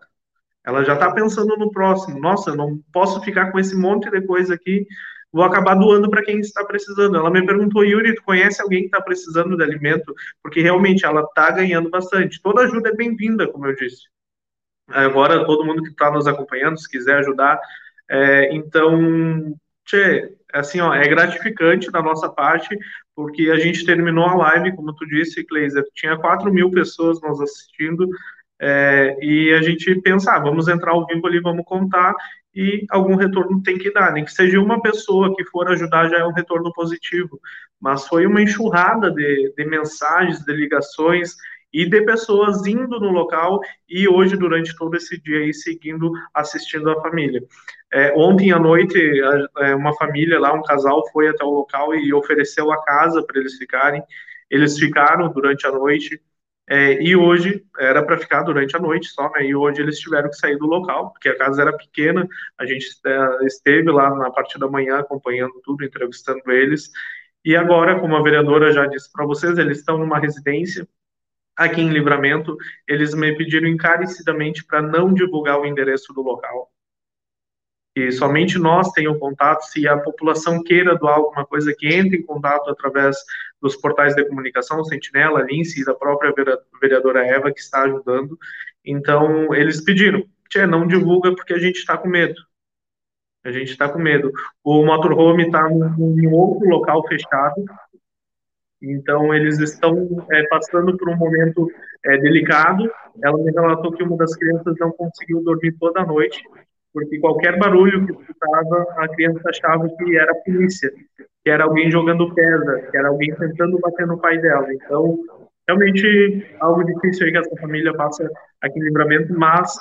Ela já está pensando no próximo. Nossa, eu não posso ficar com esse monte de coisa aqui. Vou acabar doando para quem está precisando. Ela me perguntou, Yuri, tu conhece alguém que está precisando de alimento? Porque realmente ela está ganhando bastante. Toda ajuda é bem-vinda, como eu disse. Agora, todo mundo que está nos acompanhando, se quiser ajudar. É, então, tchê, assim, ó, é gratificante da nossa parte, porque a gente terminou a live, como tu disse, Kleiser, tinha 4 mil pessoas nos assistindo, é, e a gente pensar, ah, vamos entrar ao vivo ali, vamos contar, e algum retorno tem que dar, nem que seja uma pessoa que for ajudar já é um retorno positivo, mas foi uma enxurrada de, de mensagens, de ligações, e de pessoas indo no local e hoje, durante todo esse dia aí, seguindo, assistindo a família. É, ontem à noite, é, uma família lá, um casal, foi até o local e ofereceu a casa para eles ficarem. Eles ficaram durante a noite. É, e hoje era para ficar durante a noite só, né? E hoje eles tiveram que sair do local, porque a casa era pequena. A gente é, esteve lá na parte da manhã acompanhando tudo, entrevistando eles. E agora, como a vereadora já disse para vocês, eles estão numa residência aqui em Livramento. Eles me pediram encarecidamente para não divulgar o endereço do local, que somente nós tenhamos contato, se a população queira doar alguma coisa, que entre em contato através dos portais de comunicação, Sentinela, Lince e da própria vereadora Eva, que está ajudando. Então, eles pediram, Tchê, não divulga porque a gente está com medo. A gente está com medo. O motorhome está em outro local fechado, então, eles estão é, passando por um momento é, delicado. Ela me relatou que uma das crianças não conseguiu dormir toda a noite porque qualquer barulho que escutava, a criança achava que era polícia, que era alguém jogando pedra, que era alguém tentando bater no pai dela. Então, realmente, algo difícil aí que essa família passa aqui em Livramento, mas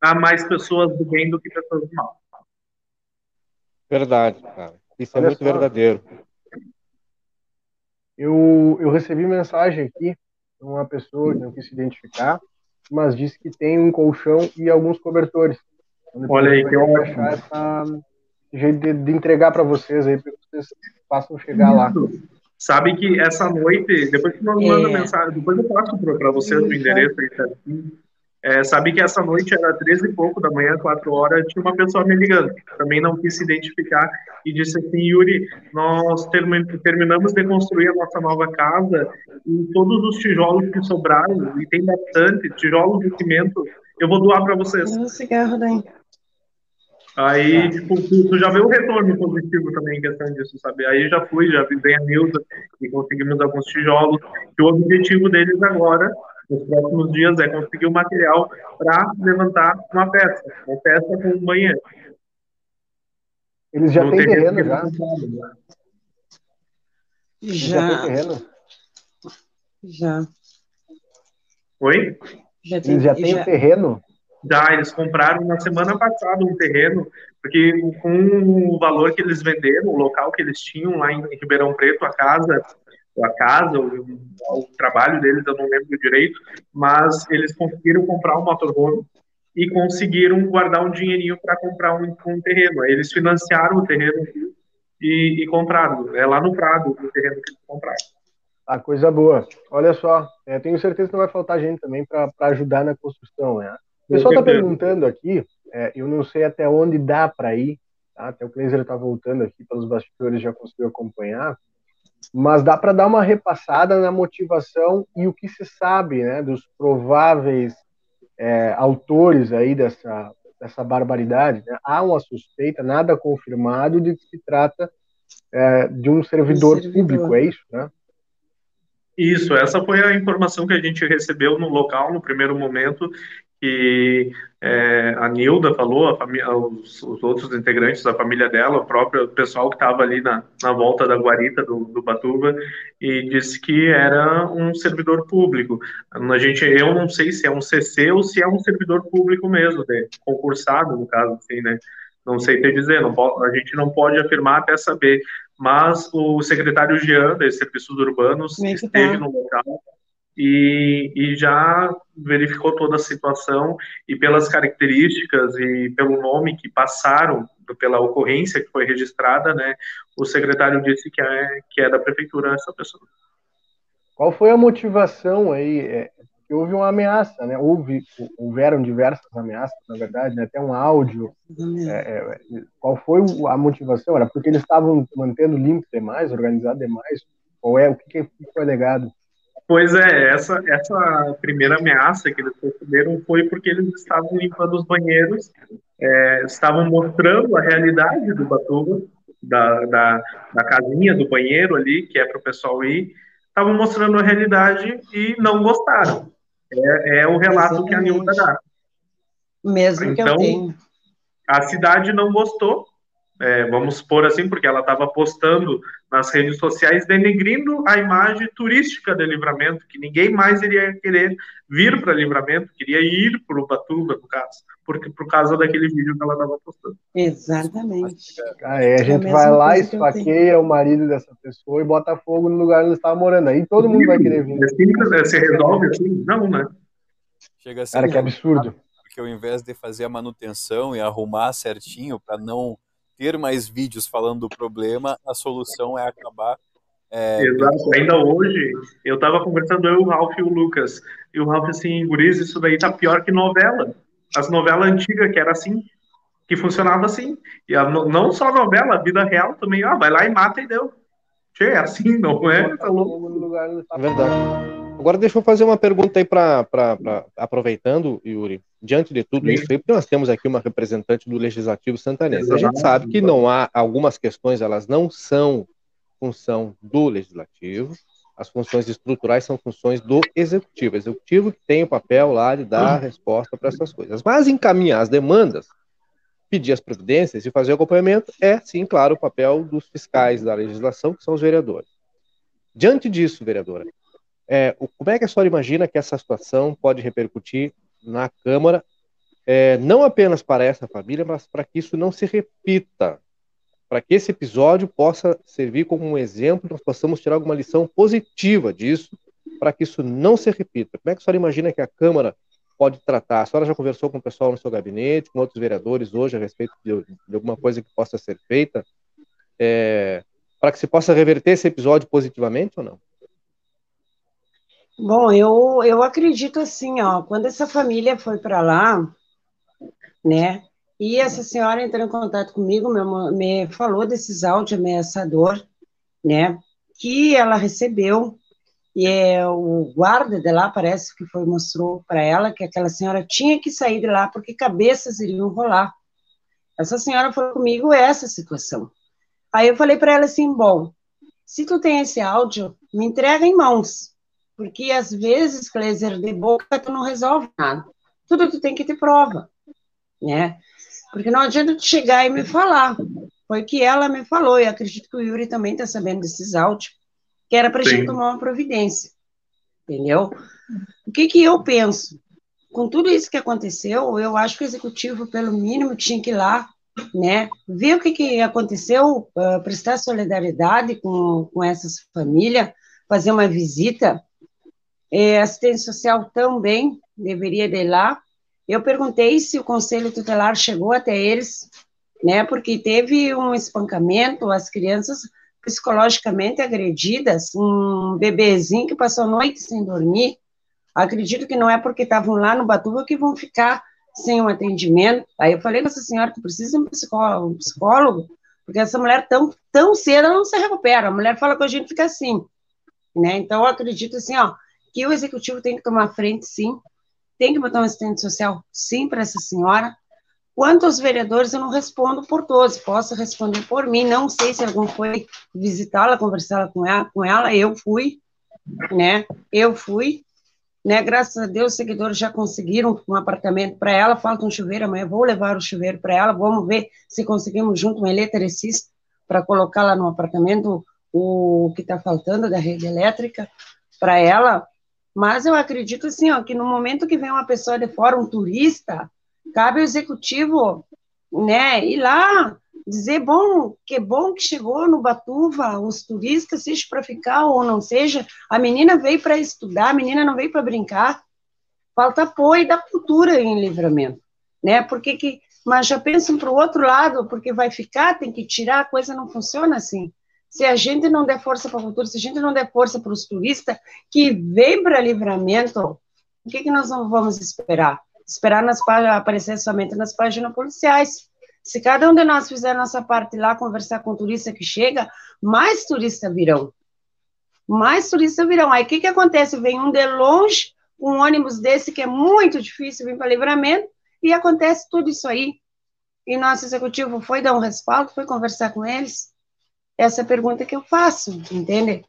há mais pessoas do bem do que pessoas do mal. Verdade, cara. Isso é Olha muito só. verdadeiro. Eu, eu recebi mensagem aqui de uma pessoa que não quis se identificar, mas disse que tem um colchão e alguns cobertores. Olha aí, que eu achar essa jeito de, de entregar para vocês aí, para que vocês possam chegar lá. Sabe que essa noite, depois que nós é. manda mensagem, depois eu passo para vocês o endereço aí certinho. É, sabe que essa noite era 13 e pouco da manhã, 4 horas, tinha uma pessoa me ligando. Também não quis se identificar e disse assim: Yuri, nós terminamos de construir a nossa nova casa e todos os tijolos que sobraram, e tem bastante, tijolos de cimento, eu vou doar para vocês. Um cigarro daí. Aí, tipo, tu, já vê o retorno positivo também em questão disso, sabe? Aí já fui, já vi a Nilda e conseguimos alguns tijolos. E o objetivo deles agora, nos próximos dias, é conseguir o material para levantar uma peça, uma peça com um banheiro. Eles já têm terreno, já. Já. Já tem terreno? Já. Oi? Já Eles já têm já... terreno? Já, eles compraram na semana passada um terreno, porque com o valor que eles venderam, o local que eles tinham lá em Ribeirão Preto, a casa, a casa, o, o trabalho deles, eu não lembro direito, mas eles conseguiram comprar um motorhome e conseguiram guardar um dinheirinho para comprar um, um, terreno. Aí eles financiaram o terreno e, e compraram. É lá no Prado o terreno que eles compraram. Ah, coisa boa. Olha só, é, tenho certeza que não vai faltar gente também para ajudar na construção, né? O pessoal está perguntando aqui, é, eu não sei até onde dá para ir, tá? até o Kleiser está voltando aqui pelos bastidores, já conseguiu acompanhar, mas dá para dar uma repassada na motivação e o que se sabe né, dos prováveis é, autores aí dessa, dessa barbaridade. Né? Há uma suspeita, nada confirmado, de que se trata é, de um servidor, servidor, público, é isso? Né? Isso, essa foi a informação que a gente recebeu no local no primeiro momento que é, a Nilda falou, a os, os, outros integrantes da família dela, o próprio pessoal que estava ali na, na volta da guarita do, do Batuba, e disse que era um servidor público. A gente, eu não sei se é um CC ou se é um servidor público mesmo, né, concursado no caso, assim, né? Não sei te dizer, não a gente não pode afirmar até saber. Mas o secretário Jean, dos Serviços Urbanos, esteve tá. no local e, e já verificou toda a situação e pelas características e pelo nome que passaram pela ocorrência que foi registrada, né, o secretário disse que é, que é da prefeitura essa pessoa. Qual foi a motivação aí? É, houve uma ameaça, né? Houve, houveram diversas ameaças, na verdade, né? até um áudio. É, é, qual foi a motivação? Era porque eles estavam mantendo limpo demais, organizado demais? Ou é o que, que foi alegado? Pois é, essa, essa primeira ameaça que eles receberam foi porque eles estavam limpando os banheiros, é, estavam mostrando a realidade do Batuba, da, da, da casinha do banheiro ali, que é para o pessoal ir, estavam mostrando a realidade e não gostaram. É, é o relato Exatamente. que a Nilda dá. Mesmo então, que eu então, tenho. A cidade não gostou, é, vamos supor assim, porque ela estava postando nas redes sociais denegrindo a imagem turística de Livramento, que ninguém mais iria querer vir para Livramento, queria ir para o Ubatuba, no caso, porque por causa daquele vídeo que ela estava postando. Exatamente. Aí a gente é vai lá, esfaqueia o marido dessa pessoa e bota fogo no lugar onde estava morando. Aí todo mundo vai querer vir. É simples, né? Se resolve assim? Não, né? Chega assim, Cara, que absurdo. Porque ao invés de fazer a manutenção e arrumar certinho para não ter mais vídeos falando do problema, a solução é acabar. É... Exato, ainda hoje eu estava conversando eu, o Ralph e o Lucas, e o Ralph assim, Guriz, isso daí tá pior que novela. As novelas antigas que era assim, que funcionava assim. E a, não só a novela, a vida real também, ah, vai lá e mata e deu. Che, é assim, não é? Tá louco. É verdade. Agora deixa eu fazer uma pergunta aí para aproveitando, Yuri diante de tudo isso, porque nós temos aqui uma representante do Legislativo Santanense. A gente sabe que não há algumas questões, elas não são função do Legislativo, as funções estruturais são funções do Executivo. O Executivo que tem o papel lá de dar resposta para essas coisas. Mas encaminhar as demandas, pedir as providências e fazer o acompanhamento é, sim, claro, o papel dos fiscais da legislação, que são os vereadores. Diante disso, vereadora, é, como é que a senhora imagina que essa situação pode repercutir na Câmara, é, não apenas para essa família, mas para que isso não se repita, para que esse episódio possa servir como um exemplo, nós possamos tirar alguma lição positiva disso, para que isso não se repita. Como é que a senhora imagina que a Câmara pode tratar? A senhora já conversou com o pessoal no seu gabinete, com outros vereadores hoje a respeito de, de alguma coisa que possa ser feita, é, para que se possa reverter esse episódio positivamente ou não? Bom, eu, eu acredito assim, ó, quando essa família foi para lá, né, e essa senhora entrou em contato comigo, me, me falou desses áudios ameaçador, né, que ela recebeu, e é, o guarda de lá parece que foi mostrou para ela que aquela senhora tinha que sair de lá porque cabeças iriam rolar. Essa senhora falou comigo essa situação. Aí eu falei para ela assim, bom, se tu tem esse áudio, me entrega em mãos, porque às vezes, Kleiser, de boca tu não resolve nada. Tudo tu tem que ter prova, né? Porque não adianta tu chegar e me falar. Foi que ela me falou, e acredito que o Yuri também está sabendo desses áudios, que era para a gente tomar uma providência. Entendeu? O que, que eu penso? Com tudo isso que aconteceu, eu acho que o executivo, pelo mínimo, tinha que ir lá, né? Ver o que, que aconteceu, uh, prestar solidariedade com, com essas famílias, fazer uma visita, é, assistência social também deveria ir lá. Eu perguntei se o conselho tutelar chegou até eles, né? Porque teve um espancamento, as crianças psicologicamente agredidas, um bebezinho que passou a noite sem dormir. Acredito que não é porque estavam lá no Batuba que vão ficar sem um atendimento. Aí eu falei com essa senhora que precisa de um psicólogo, um psicólogo, porque essa mulher tão, tão cedo não se recupera. A mulher fala que a gente fica assim, né? Então eu acredito assim, ó, que o executivo tem que tomar frente, sim, tem que botar um assistente social, sim, para essa senhora. Quanto aos vereadores, eu não respondo por todos, posso responder por mim. Não sei se algum foi visitá-la, conversar com ela, com ela, eu fui, né? Eu fui, né? Graças a Deus, os seguidores já conseguiram um apartamento para ela. Falta um chuveiro, amanhã vou levar o chuveiro para ela. Vamos ver se conseguimos junto um eletricista para colocar lá no apartamento o que está faltando da rede elétrica para ela. Mas eu acredito assim, ó, que no momento que vem uma pessoa de fora, um turista, cabe ao executivo, né, ir lá dizer, bom, que bom que chegou no Batuva, os turistas, seja para ficar ou não seja, a menina veio para estudar, a menina não veio para brincar. Falta apoio da cultura em livramento, né? Porque que, mas já pensam para o outro lado, porque vai ficar, tem que tirar, a coisa não funciona assim. Se a gente não der força para a cultura, se a gente não der força para os turistas que vêm para livramento, o que, que nós vamos esperar? Esperar nas aparecer somente nas páginas policiais. Se cada um de nós fizer a nossa parte lá, conversar com o turista que chega, mais turistas virão. Mais turistas virão. Aí o que, que acontece? Vem um de longe, um ônibus desse que é muito difícil vir para livramento, e acontece tudo isso aí. E nosso executivo foi dar um respaldo, foi conversar com eles, essa pergunta que eu faço, entende?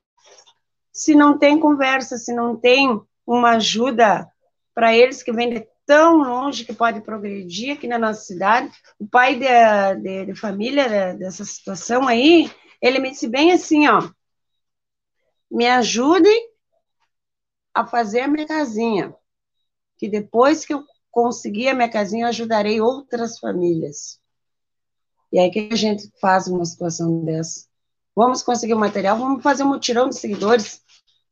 Se não tem conversa, se não tem uma ajuda para eles que vêm de tão longe que pode progredir aqui na nossa cidade. O pai de, de, de família dessa situação aí, ele me disse bem assim, ó, me ajudem a fazer a minha casinha, que depois que eu conseguir a minha casinha, eu ajudarei outras famílias. E aí que a gente faz uma situação dessa? Vamos conseguir o material, vamos fazer um mutirão de seguidores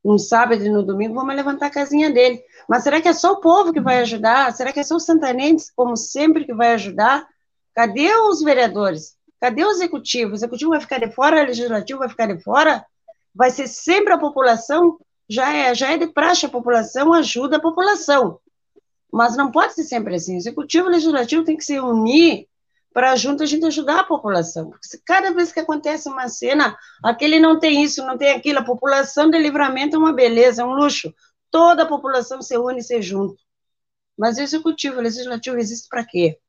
no sábado e no domingo, vamos levantar a casinha dele. Mas será que é só o povo que vai ajudar? Será que é só os santanenses, como sempre, que vai ajudar? Cadê os vereadores? Cadê o executivo? O executivo vai ficar de fora, o legislativo vai ficar de fora? Vai ser sempre a população? Já é, já é de praxe, a população ajuda a população. Mas não pode ser sempre assim. O executivo e o legislativo tem que se unir para junto a gente ajudar a população. Cada vez que acontece uma cena, aquele não tem isso, não tem aquilo, a população de livramento é uma beleza, é um luxo. Toda a população se une e se junto. Mas o executivo, o legislativo existe para quê?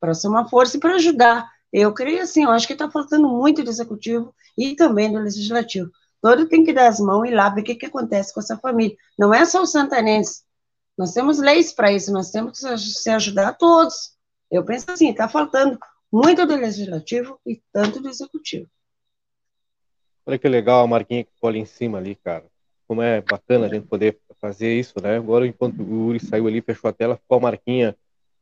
Para ser uma força e para ajudar. Eu creio assim, eu acho que está faltando muito do executivo e também do legislativo. Todo tem que dar as mãos e lá ver o que, que acontece com essa família. Não é só o santanense. Nós temos leis para isso, nós temos que se ajudar todos. Eu penso assim, está faltando muito do legislativo e tanto do executivo. Olha que legal a marquinha que ficou ali em cima ali, cara. Como é bacana a gente poder fazer isso, né? Agora, enquanto o Uri saiu ali, fechou a tela, ficou a marquinha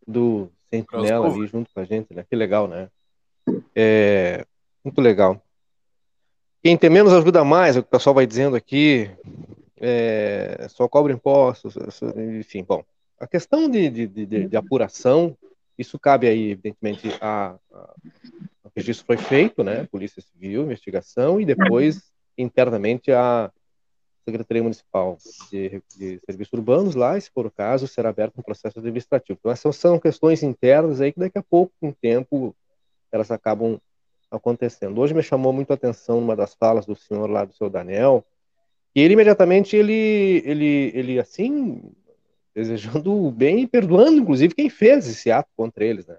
do Sentinela ali junto com a gente, né? Que legal, né? É, muito legal. Quem tem menos ajuda mais, é o que o pessoal vai dizendo aqui, é, só cobra impostos, enfim, bom. A questão de, de, de, de apuração isso cabe aí, evidentemente, a, a, o registro foi feito, né? Polícia Civil, investigação, e depois, internamente, a Secretaria Municipal de, de Serviços Urbanos, lá, se for o caso, será aberto um processo administrativo. Então, essas são questões internas aí que daqui a pouco, com o tempo, elas acabam acontecendo. Hoje me chamou muito a atenção uma das falas do senhor lá, do seu Daniel, e ele imediatamente, ele, ele, ele assim, desejando o bem e perdoando, inclusive, quem fez esse ato contra eles, né?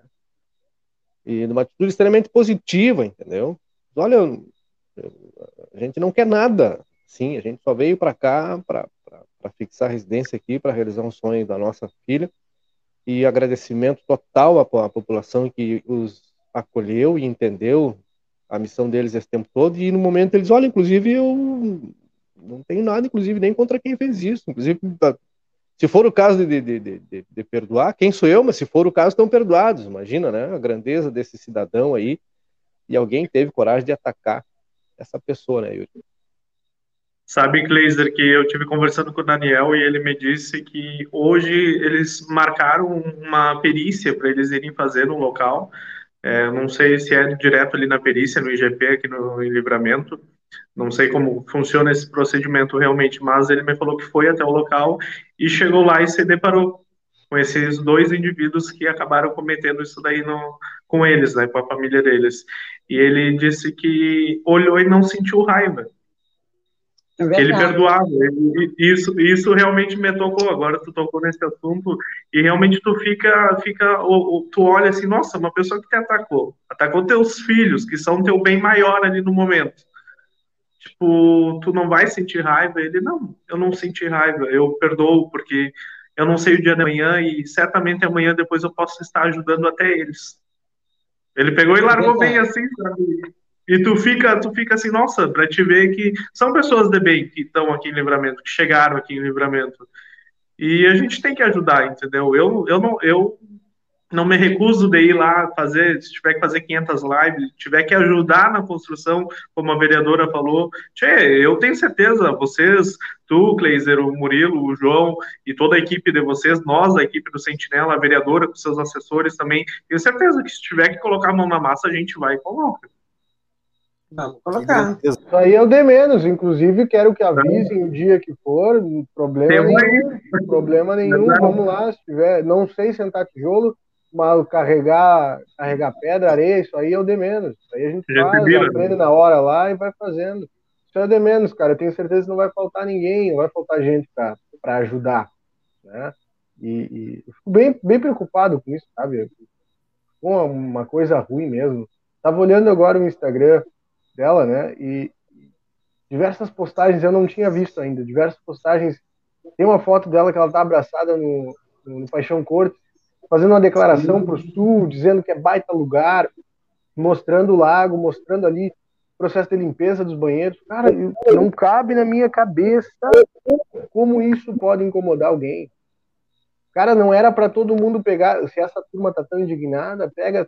E numa atitude extremamente positiva, entendeu? Olha, a gente não quer nada, sim, a gente só veio para cá para fixar residência aqui, para realizar um sonho da nossa filha, e agradecimento total à, à população que os acolheu e entendeu a missão deles esse tempo todo, e no momento eles, olha, inclusive eu não tenho nada, inclusive, nem contra quem fez isso, inclusive se for o caso de, de, de, de, perdoar, quem sou eu? Mas se for o caso, estão perdoados. Imagina, né? A grandeza desse cidadão aí. E alguém teve coragem de atacar essa pessoa, né, Yuri? Sabe, Kleiser, que eu tive conversando com o Daniel e ele me disse que hoje eles marcaram uma perícia para eles irem fazer no local. É, não sei se é direto ali na perícia, no IGP, aqui no em Livramento, não sei como funciona esse procedimento realmente, mas ele me falou que foi até o local e chegou lá e se deparou com esses dois indivíduos que acabaram cometendo isso daí no, com eles, né, com a família deles. E ele disse que olhou e não sentiu raiva. É que ele perdoava. isso, isso realmente me tocou. Agora tu tocou nesse assunto e realmente tu fica, fica, tu olha assim, nossa, uma pessoa que te atacou, atacou teus filhos, que são teu bem maior ali no momento tipo, tu não vai sentir raiva? Ele, não, eu não senti raiva, eu perdoo, porque eu não sei o dia de amanhã e certamente amanhã depois eu posso estar ajudando até eles. Ele pegou e largou bem assim, sabe? E tu fica, tu fica assim, nossa, para te ver que são pessoas de bem que estão aqui em Livramento, que chegaram aqui em Livramento. E a gente tem que ajudar, entendeu? Eu, eu não, eu não me recuso de ir lá fazer, se tiver que fazer 500 lives, tiver que ajudar na construção, como a vereadora falou, tchê, eu tenho certeza, vocês, tu, Kleiser, o Murilo, o João e toda a equipe de vocês, nós, a equipe do Sentinela, a vereadora com seus assessores também, tenho certeza que se tiver que colocar a mão na massa, a gente vai e coloca. Vamos colocar. Isso aí é o de menos, inclusive quero que avisem o dia que for, problema nenhum, problema nenhum, vamos lá, se tiver, não sei sentar tijolo, mas carregar, carregar pedra, areia, isso aí é o de menos. Isso aí a gente faz, aprende na hora lá e vai fazendo. Isso é de menos, cara. Eu tenho certeza que não vai faltar ninguém, não vai faltar gente para ajudar. Né? E, e eu fico bem, bem preocupado com isso, sabe? Uma, uma coisa ruim mesmo. Tava olhando agora o Instagram dela, né? E diversas postagens eu não tinha visto ainda, diversas postagens Tem uma foto dela que ela tá abraçada no, no Paixão Corte, fazendo uma declaração para o sul, dizendo que é baita lugar, mostrando o lago, mostrando ali o processo de limpeza dos banheiros. Cara, não cabe na minha cabeça como isso pode incomodar alguém. Cara, não era para todo mundo pegar. Se essa turma tá tão indignada, pega,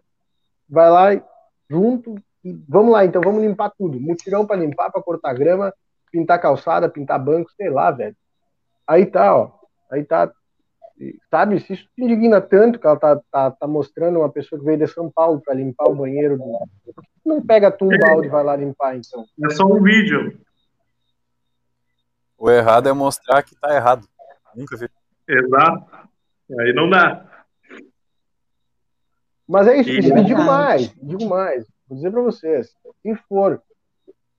vai lá junto e vamos lá, então vamos limpar tudo. Mutirão para limpar, para cortar grama, pintar calçada, pintar banco, sei lá, velho. Aí tá, ó. Aí tá. Sabe, se isso te indigna tanto que ela tá, tá, tá mostrando uma pessoa que veio de São Paulo para limpar o banheiro, do... não pega tu um balde e vai lá limpar, então? É só um vídeo. O errado é mostrar que tá errado. Nunca vi. Exato. Aí não dá. Mas é isso, e... digo mais, digo mais. Vou dizer para vocês, se for,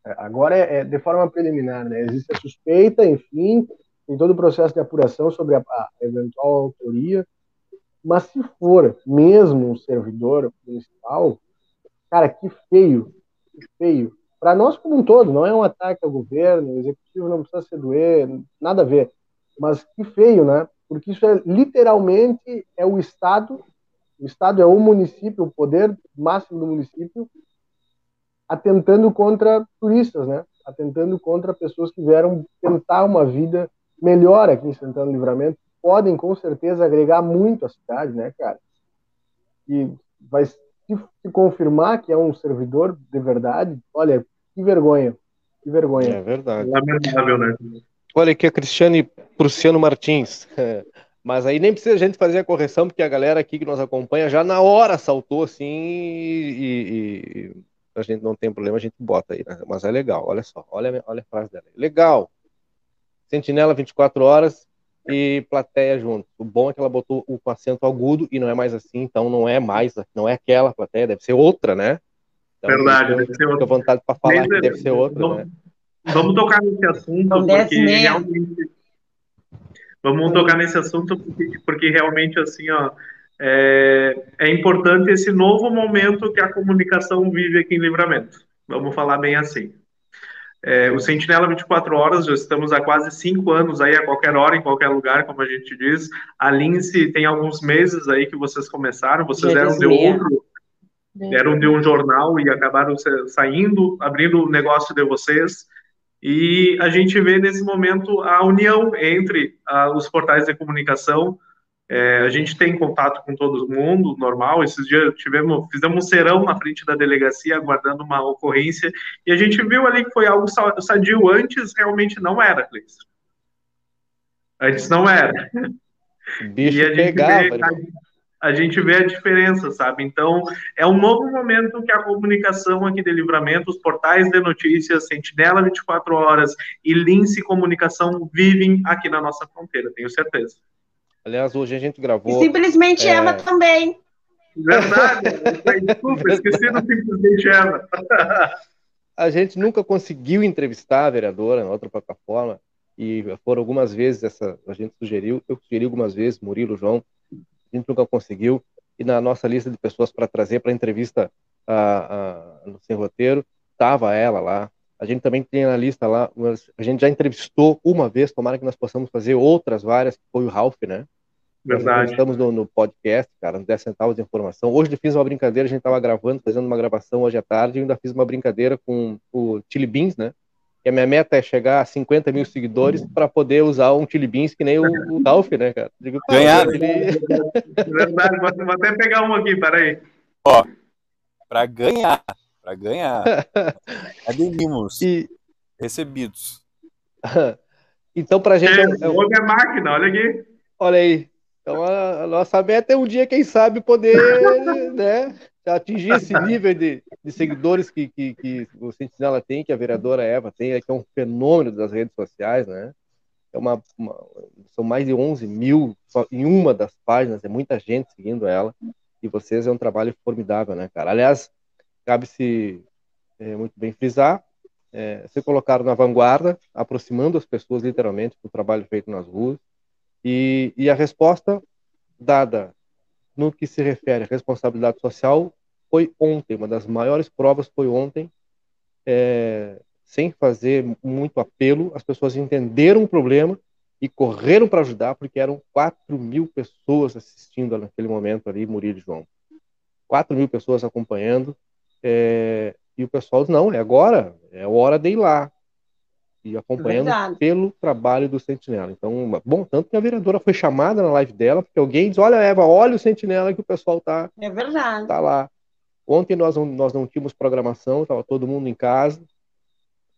é, agora é, é, de forma preliminar, né? Existe a suspeita, enfim, tem todo o processo de apuração sobre a, a eventual autoria, mas se for mesmo um servidor municipal, cara, que feio, que feio. Para nós como um todo, não é um ataque ao governo, o executivo não precisa se doer, nada a ver. Mas que feio, né? Porque isso é literalmente é o Estado o Estado é o município, o poder máximo do município, atentando contra turistas, né? Atentando contra pessoas que vieram tentar uma vida melhor aqui em Santana Livramento. Podem, com certeza, agregar muito à cidade, né, cara? E vai se, se confirmar que é um servidor de verdade, olha, que vergonha. Que vergonha. É verdade. Lamentável, né? Olha aqui a Cristiane Prussiano Martins. Mas aí nem precisa a gente fazer a correção, porque a galera aqui que nos acompanha já na hora saltou assim e, e a gente não tem problema, a gente bota aí. Né? Mas é legal, olha só, olha, olha a frase dela. Legal. Sentinela 24 horas e plateia junto. O bom é que ela botou o com acento agudo e não é mais assim, então não é mais, não é aquela plateia, deve ser outra, né? Então, Verdade, deve ser outra. vontade para falar que deve ser outra, vamos, né? Vamos tocar nesse assunto, porque realmente Vamos tocar nesse assunto porque, porque realmente assim, ó, é, é, importante esse novo momento que a comunicação vive aqui em Livramento. Vamos falar bem assim. É, o Sentinela 24 Horas, já estamos há quase cinco anos aí, a qualquer hora, em qualquer lugar, como a gente diz. A Lince tem alguns meses aí que vocês começaram, vocês eram de outro, eram de um jornal e acabaram saindo, abrindo o negócio de vocês. E a gente vê nesse momento a união entre uh, os portais de comunicação. É, a gente tem contato com todo mundo, normal. Esses dias tivemos, fizemos um serão na frente da delegacia, aguardando uma ocorrência, e a gente viu ali que foi algo sadio. Antes realmente não era, Cleiton. Antes não era. Bicho pegava. Vê, a gente vê a diferença, sabe? Então, é um novo momento que a comunicação aqui de Livramento, os portais de notícias, Sentinela 24 Horas e Lince Comunicação vivem aqui na nossa fronteira, tenho certeza. Aliás, hoje a gente gravou. E simplesmente é... Eva também. Verdade, desculpa, esqueci do simplesmente Eva. a gente nunca conseguiu entrevistar a vereadora na outra plataforma, e foram algumas vezes, essa, a gente sugeriu, eu sugeri algumas vezes, Murilo, João, a gente nunca conseguiu. E na nossa lista de pessoas para trazer para entrevista a, a, no Sem Roteiro, estava ela lá. A gente também tem na lista lá, a gente já entrevistou uma vez, tomara que nós possamos fazer outras várias, que foi o Ralph, né? Verdade. Estamos no, no, podcast, cara, nos 10 centavos de informação. Hoje eu fiz uma brincadeira, a gente estava gravando, fazendo uma gravação hoje à tarde, e ainda fiz uma brincadeira com o Chili Beans, né? que a minha meta é chegar a 50 mil seguidores para poder usar um Chili Beans que nem o, o Dolph, né, cara? Digo, Ganhar. Ele... Verdade, vou até pegar um aqui, peraí. Ó, para ganhar, para ganhar, ademimos e... recebidos. então, para gente... É, é, é máquina, olha aqui. Olha aí. Então, a, a nossa meta é um dia, quem sabe, poder, né, atingir esse nível de, de seguidores que, que, que, o Sentinela tem, que a vereadora Eva tem, é que é um fenômeno das redes sociais, né? É uma, uma, são mais de 11 mil em uma das páginas, é muita gente seguindo ela, e vocês é um trabalho formidável, né, cara? Aliás, cabe-se é, muito bem frisar, é, se colocaram na vanguarda, aproximando as pessoas literalmente do trabalho feito nas ruas, e, e a resposta dada no que se refere à responsabilidade social foi ontem, uma das maiores provas foi ontem, é, sem fazer muito apelo, as pessoas entenderam o problema e correram para ajudar, porque eram 4 mil pessoas assistindo naquele momento ali, Murilo e João. 4 mil pessoas acompanhando, é, e o pessoal disse, não, é agora, é hora de ir lá. E acompanhando Verdade. pelo trabalho do Sentinela. Então, bom, tanto que a vereadora foi chamada na live dela, porque alguém diz, olha, Eva, olha o Sentinela que o pessoal tá, é verdade. tá lá. Ontem nós não, nós não tínhamos programação, estava todo mundo em casa.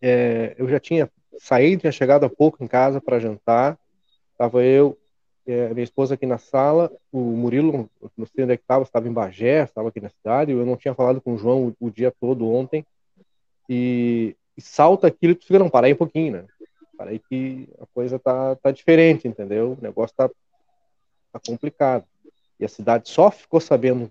É, eu já tinha saído, tinha chegado há pouco em casa para jantar. Estava eu, é, minha esposa aqui na sala, o Murilo, não sei onde é que estava, estava em Bagé, estava aqui na cidade. Eu não tinha falado com o João o, o dia todo ontem. E, e salta aquilo que tu fica, não, para aí um pouquinho, né? Para aí que a coisa tá, tá diferente, entendeu? O negócio tá, tá complicado. E a cidade só ficou sabendo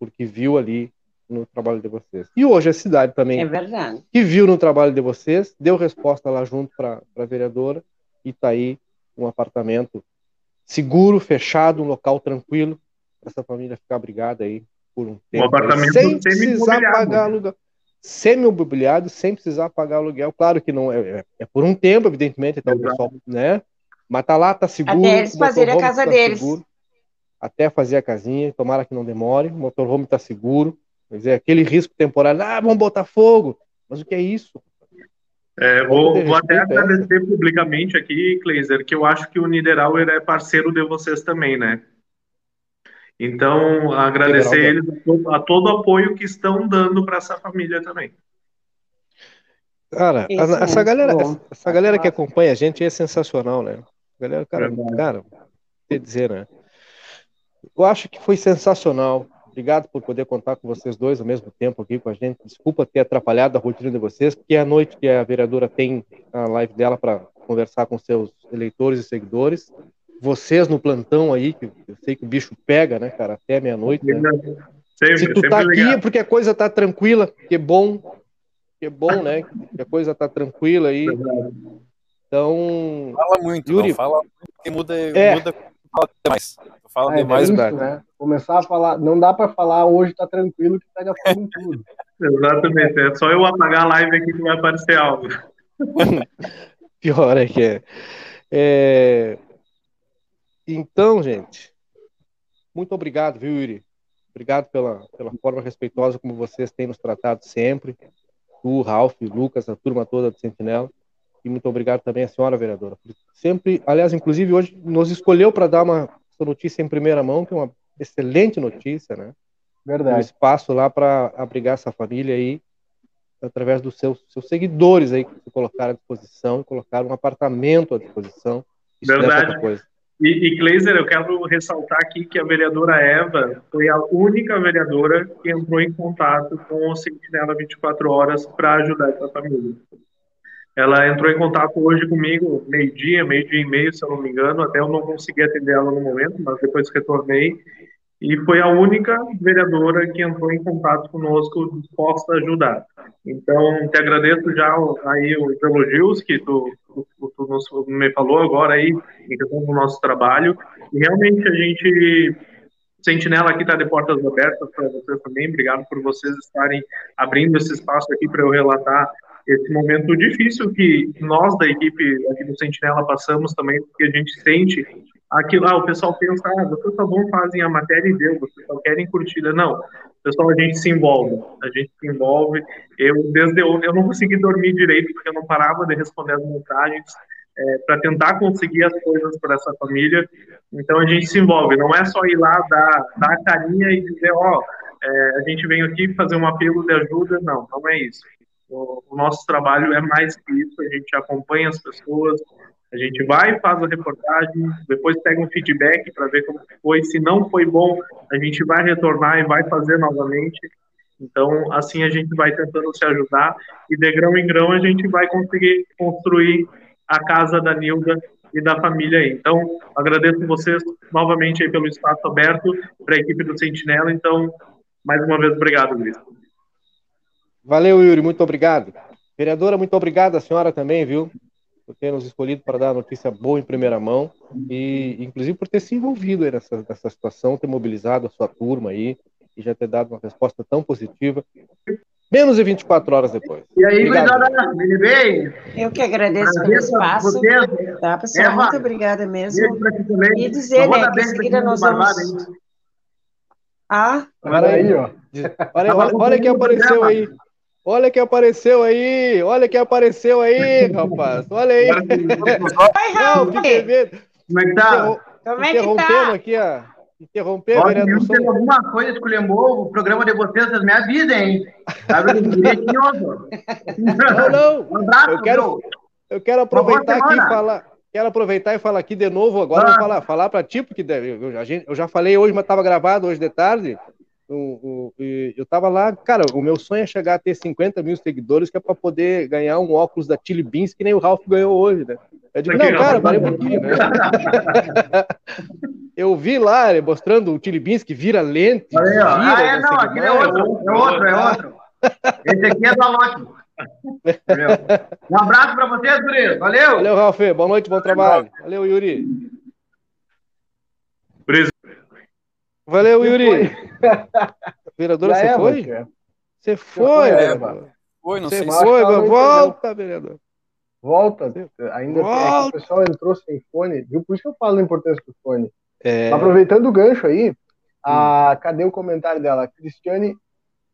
porque viu ali no trabalho de vocês. E hoje a cidade também, é verdade. que viu no trabalho de vocês, deu resposta lá junto para a vereadora e está aí um apartamento seguro, fechado, um local tranquilo para essa família ficar abrigada aí por um tempo. Um apartamento sem precisar pagar aluguel. Semi-mobiliado, sem precisar pagar aluguel. Claro que não é, é, é por um tempo, evidentemente, então o pessoal, né? Mas tá lá, tá seguro. Até eles fazerem a casa tá deles. Seguro, até fazer a casinha, tomara que não demore. O motorhome tá seguro. Quer dizer, aquele risco temporário, ah, vamos botar fogo. Mas o que é isso? É, vou, vou até agradecer publicamente aqui, Kleiser, que eu acho que o Niederauer é parceiro de vocês também, né? Então, agradecer eles a todo o apoio que estão dando para essa família também. Cara, a, essa galera, essa galera que acompanha a gente é sensacional, né? Galera, cara, cara, quer dizer, né? Eu acho que foi sensacional. Obrigado por poder contar com vocês dois ao mesmo tempo aqui com a gente. Desculpa ter atrapalhado a rotina de vocês, porque é a noite que a vereadora tem a live dela para conversar com seus eleitores e seguidores. Vocês no plantão aí, que eu sei que o bicho pega, né, cara, até meia-noite. Né? Sempre, Se tu tá aqui é porque a coisa tá tranquila, que bom, que bom, né? Que a coisa tá tranquila aí. Então. Fala muito, Yuri, não, fala muito que muda, é. muda fala demais. Fala é, demais, é isso, né? Começar a falar, não dá para falar hoje tá tranquilo que pega fogo em tudo. Exatamente, é só eu apagar a live aqui que vai aparecer algo. Pior é que é. é. Então, gente, muito obrigado, viu, Yuri? Obrigado pela, pela forma respeitosa como vocês têm nos tratado sempre. Tu, Ralph, Lucas, a turma toda do Sentinela. E muito obrigado também à senhora vereadora. Sempre, aliás, inclusive hoje nos escolheu para dar uma notícia em primeira mão, que é uma excelente notícia, né? Verdade. Um espaço lá para abrigar essa família aí, através dos seus, seus seguidores aí que se colocaram à disposição e colocaram um apartamento à disposição. Isso é Verdade. Coisa. E, e Kleiser, eu quero ressaltar aqui que a vereadora Eva foi a única vereadora que entrou em contato com o Sentinela 24 Horas para ajudar essa família. Ela entrou em contato hoje comigo, meio-dia, meio-dia e meio, se eu não me engano. Até eu não consegui atender ela no momento, mas depois retornei. E foi a única vereadora que entrou em contato conosco, disposta a ajudar. Então, te agradeço já aí os elogios que tu, tu, tu, tu me falou agora aí, em questão do nosso trabalho. E realmente a gente Sentinela aqui está de portas abertas para vocês também. Obrigado por vocês estarem abrindo esse espaço aqui para eu relatar esse momento difícil que nós da equipe aqui do Sentinela passamos também, porque a gente sente aquilo lá, o pessoal pensa, ah, vocês só vão fazem a matéria e deu, vocês só querem curtida. Não, pessoal, a gente se envolve, a gente se envolve. Eu, desde eu, eu não consegui dormir direito, porque eu não parava de responder as mensagens, é, para tentar conseguir as coisas para essa família. Então a gente se envolve, não é só ir lá dar, dar a carinha e dizer, ó, oh, é, a gente veio aqui fazer um apelo de ajuda, não, não é isso. O, o nosso trabalho é mais que isso, a gente acompanha as pessoas, a gente vai, faz a reportagem, depois pega um feedback para ver como foi. Se não foi bom, a gente vai retornar e vai fazer novamente. Então, assim a gente vai tentando se ajudar e de grão em grão a gente vai conseguir construir a casa da Nilda e da família aí. Então, agradeço vocês novamente aí pelo espaço aberto para a equipe do Sentinela. Então, mais uma vez, obrigado, Luiz. Valeu, Yuri, muito obrigado. Vereadora, muito obrigado, a senhora também, viu? Por ter nos escolhido para dar a notícia boa em primeira mão e, inclusive, por ter se envolvido nessa, nessa situação, ter mobilizado a sua turma aí e já ter dado uma resposta tão positiva. Menos de 24 horas depois. E aí, gurizada, me bem? Eu que agradeço pelo Agradeço espaço. Tá, pessoal? Eva, muito obrigada mesmo. E dizer, né, que em seguida nós vamos... Ah, Olha aí, ó. Olha, olha, olha quem apareceu aí. Olha quem apareceu aí. Olha quem apareceu aí, rapaz. Olha aí. Não, fiquei vendo. Como é que tá? Como é que Interrompendo tá? aqui, ó. Interrompendo, Ó, vereador. se tem alguma coisa esculhambou o programa de vocês, vocês me avisem, hein? Sabe, direitinho. Não, não. Um abraço, Eu quero, eu quero aproveitar aqui e falar. Quero aproveitar e falar aqui de novo agora. Ah. Vou falar, falar para ti, porque deve- eu, já- a gente- eu já falei hoje, mas estava gravado hoje de tarde. Eu tava lá, cara, o meu sonho é chegar a ter 50 mil seguidores, que é para poder ganhar um óculos da Chili Beans, que nem o Ralph ganhou hoje, né? Eu digo, não, cara, parei um pouquinho, né? Eu vi lá, ele mostrando o Chili Beans que vira lente. Gira Ah, é, não, aquele é outro, é outro, é outro. Esse aqui é da. Valeu. Um abraço pra vocês, Guri. Valeu. Valeu, Ralf. Boa noite, bom trabalho. Valeu, Yuri. Valeu, Yuri. Vereadora, você é, foi? Você foi, é, vereador. Foi, não Você sei Mas se... foi, entendeu. volta, vereador. Volta. Ainda tem- é Volta. o pessoal entrou sem fone, viu? Por isso que eu falo da importância do fone. É, Aproveitando o gancho aí, a, cadê o comentário dela? Cristiane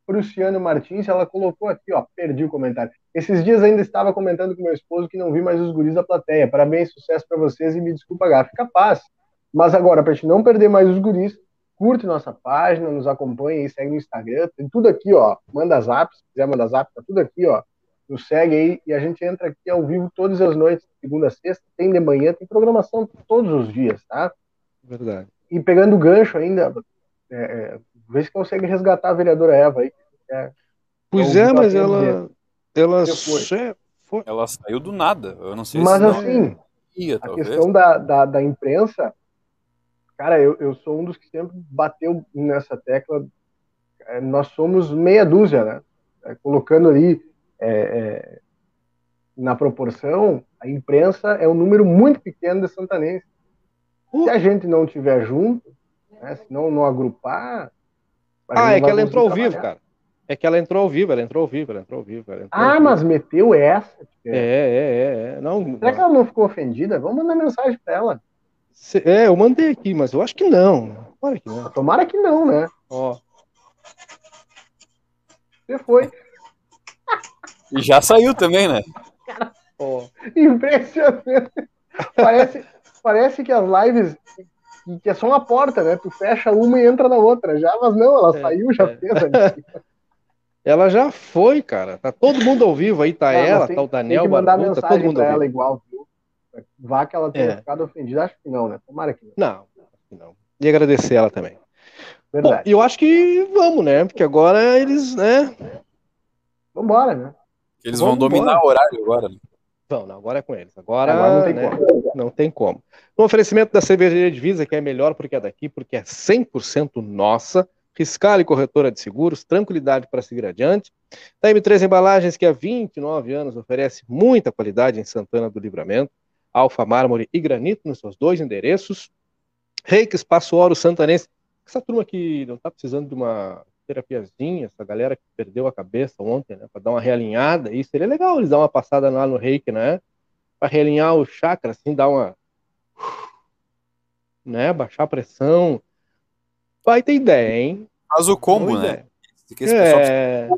Pruciano Martins, ela colocou aqui, ó, perdi o comentário. Esses dias ainda estava comentando com meu esposo que não vi mais os guris da plateia. Parabéns, sucesso para vocês e me desculpa, Gá, fica paz. Mas agora, pra gente não perder mais os guris, curte nossa página, nos acompanha aí, segue no Instagram, tem tudo aqui, ó. Manda zap, se quiser mandar zap, tá tudo aqui, ó. Nos segue aí e a gente entra aqui ao vivo todas as noites, segunda a sexta, tem de manhã, tem programação todos os dias, tá? verdade. E pegando o gancho ainda, é, é, vê se consegue resgatar a vereadora Eva aí. é- Pois é é, mas ela. Ela foi. Ela saiu do nada. Eu não sei Mas se não assim, ia, a talvez. questão da, da, da imprensa, cara, eu, eu sou um dos que sempre bateu nessa tecla. É, nós somos meia dúzia, né? É, colocando ali é, é, na proporção, a imprensa é um número muito pequeno de santanense. Se a gente não tiver junto, né, se não, não agrupar. Ah, não é que ela entrou ao vivo, cara. É que ela entrou ao vivo, ela entrou ao vivo, ela entrou ao vivo. Ela entrou ao Ah, vivo. mas meteu essa. É, é, é, é. Não, Será que ela não ficou ofendida? Vamos mandar mensagem pra ela. Se- É, eu mandei aqui, mas eu acho que não. Olha que não. Tomara que não, né? Ó. Você foi. E já saiu também, né? ó. Impressionante. Parece, parece que as lives que- é só uma porta, né? Tu fecha uma e entra na outra já, mas não, ela É, saiu, já é. fez ali. Ela já foi, cara. Tá todo mundo ao vivo aí, tá Ah, ela, tem- tá o Daniel Tem que mandar Barbudo, tá todo mensagem mundo pra ela igual? Vá que ela tenha É. ficado ofendida. Acho que não, né? Tomara que não. Não, acho que não. E agradecer ela também. Bom, Verdade. e eu acho que vamos, né? Porque agora eles, né? Vambora, né? Eles vão dominar embora. o horário agora. né? Vão, não, agora é com eles. Agora, Agora não tem né, como. Não tem como. No oferecimento da cervejaria Divisa, que é melhor porque é daqui, porque é 100% nossa. Riscale Corretora de Seguros, tranquilidade para seguir adiante. Da M3 Embalagens, que há 29 anos oferece muita qualidade em Santana do Livramento. Alfa Mármore e Granito nos seus dois endereços. Reiki Espaço Oro Santanense. Essa turma que não está precisando de uma terapiazinha, essa galera que perdeu a cabeça ontem, né, para dar uma realinhada, aí seria legal eles dar uma passada lá no Reiki, né? Para realinhar o chakra, assim, dar uma. né? Baixar a pressão. Vai ter ideia, hein? Faz o combo, né? ideia. Que esse pessoal É...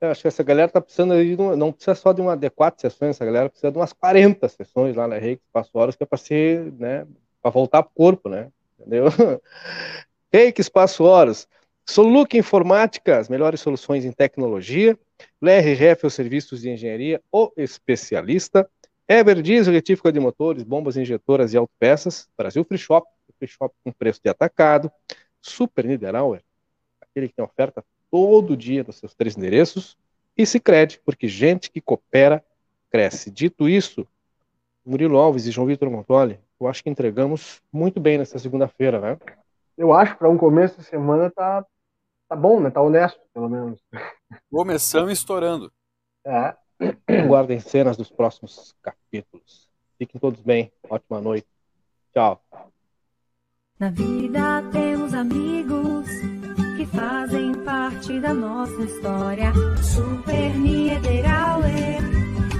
Eu acho que essa galera tá precisando aí, não precisa só de uma de quatro sessões, essa galera precisa de umas 40 sessões lá na Reiki Espaço Horas, que é para ser, né, para voltar pro corpo, né? Entendeu? Reiki Espaço Horas. Soluc Informática, as melhores soluções em tecnologia. LRGF, os serviços de engenharia, o especialista. Ever Diesel, retífica de motores, bombas injetoras e autopeças. Brasil Free Shop, Free Shop com preço de atacado. Super Niederauer, aquele que tem oferta todo dia nos seus três endereços. E Sicredi, porque gente que coopera, cresce. Dito isso, Murilo Alves e João Vitor Montoli, eu acho que entregamos muito bem nessa segunda-feira, né? Eu acho que para um começo de semana tá, tá bom, né? Tá honesto, pelo menos. Começamos estourando. É. Guardem cenas dos próximos capítulos. Fiquem todos bem. Ótima noite. Tchau. Na vida temos amigos que fazem parte da nossa história. Super Niederauer,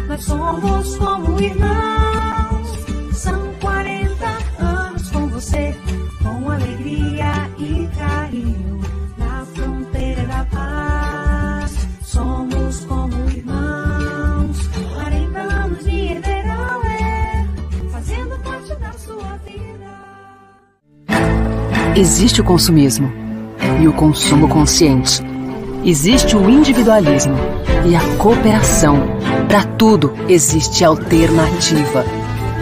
nós somos como irmãos. São 40 anos com você, com alegria e carinho, na fronteira da paz. Somos como irmãos, 40 anos de Niederauer, fazendo parte da sua vida. Existe o consumismo e o consumo consciente. Existe o individualismo e a cooperação. Para tudo existe alternativa.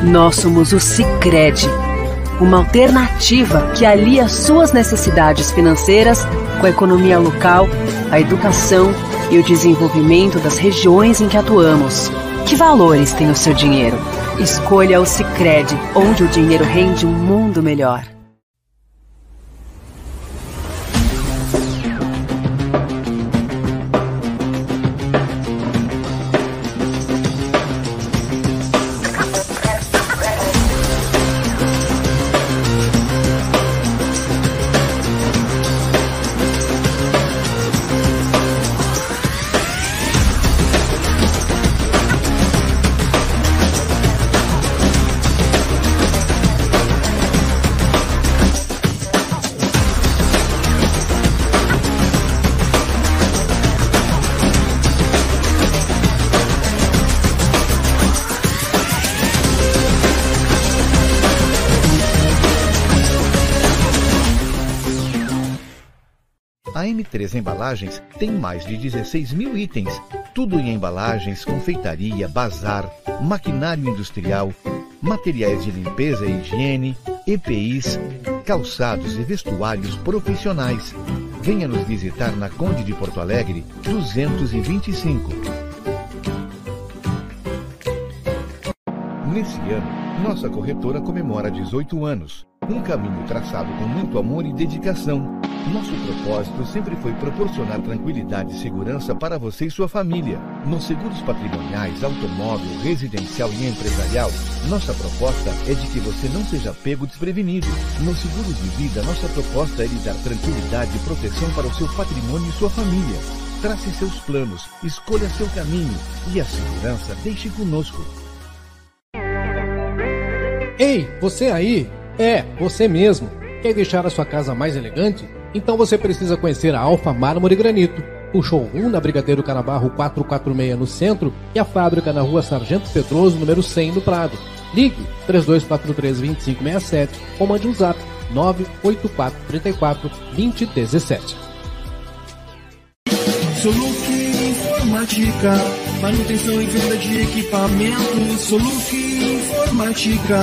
Nós somos o Sicredi, uma alternativa que alia suas necessidades financeiras com a economia local, a educação e o desenvolvimento das regiões em que atuamos. Que valores tem o seu dinheiro? Escolha o Sicredi, onde o dinheiro rende um mundo melhor. A M3 Embalagens tem mais de 16 mil itens, tudo em embalagens, confeitaria, bazar, maquinário industrial, materiais de limpeza e higiene, EPIs, calçados e vestuários profissionais. Venha nos visitar na Conde de Porto Alegre, 225. Nesse ano, nossa corretora comemora 18 anos. Um caminho traçado com muito amor e dedicação. Nosso propósito sempre foi proporcionar tranquilidade e segurança para você e sua família. Nos seguros patrimoniais, automóvel, residencial e empresarial, nossa proposta é de que você não seja pego desprevenido. Nos seguros de vida, nossa proposta é lhe dar tranquilidade e proteção para o seu patrimônio e sua família. Trace seus planos, escolha seu caminho e a segurança deixe conosco. Ei, você aí? É, você mesmo. Quer deixar a sua casa mais elegante? Então você precisa conhecer a Alfa Mármore Granito. O showroom na Brigadeiro Canabarro 446 no centro e a fábrica na rua Sargento Pedroso, número 100 no Prado. Ligue 3243-2567 ou mande um zap 98434 2017. Soluc Informática, manutenção e venda de equipamentos. Soluc Informática,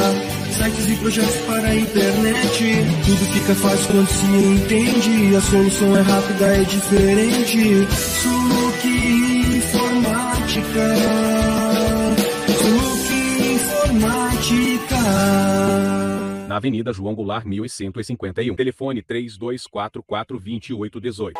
sites e projetos para a internet. Tudo fica fácil quando se entende. A solução é rápida, é diferente. Soluc Informática. Soluc Informática. Na Avenida João Goulart 1151. Telefone 3244 2818.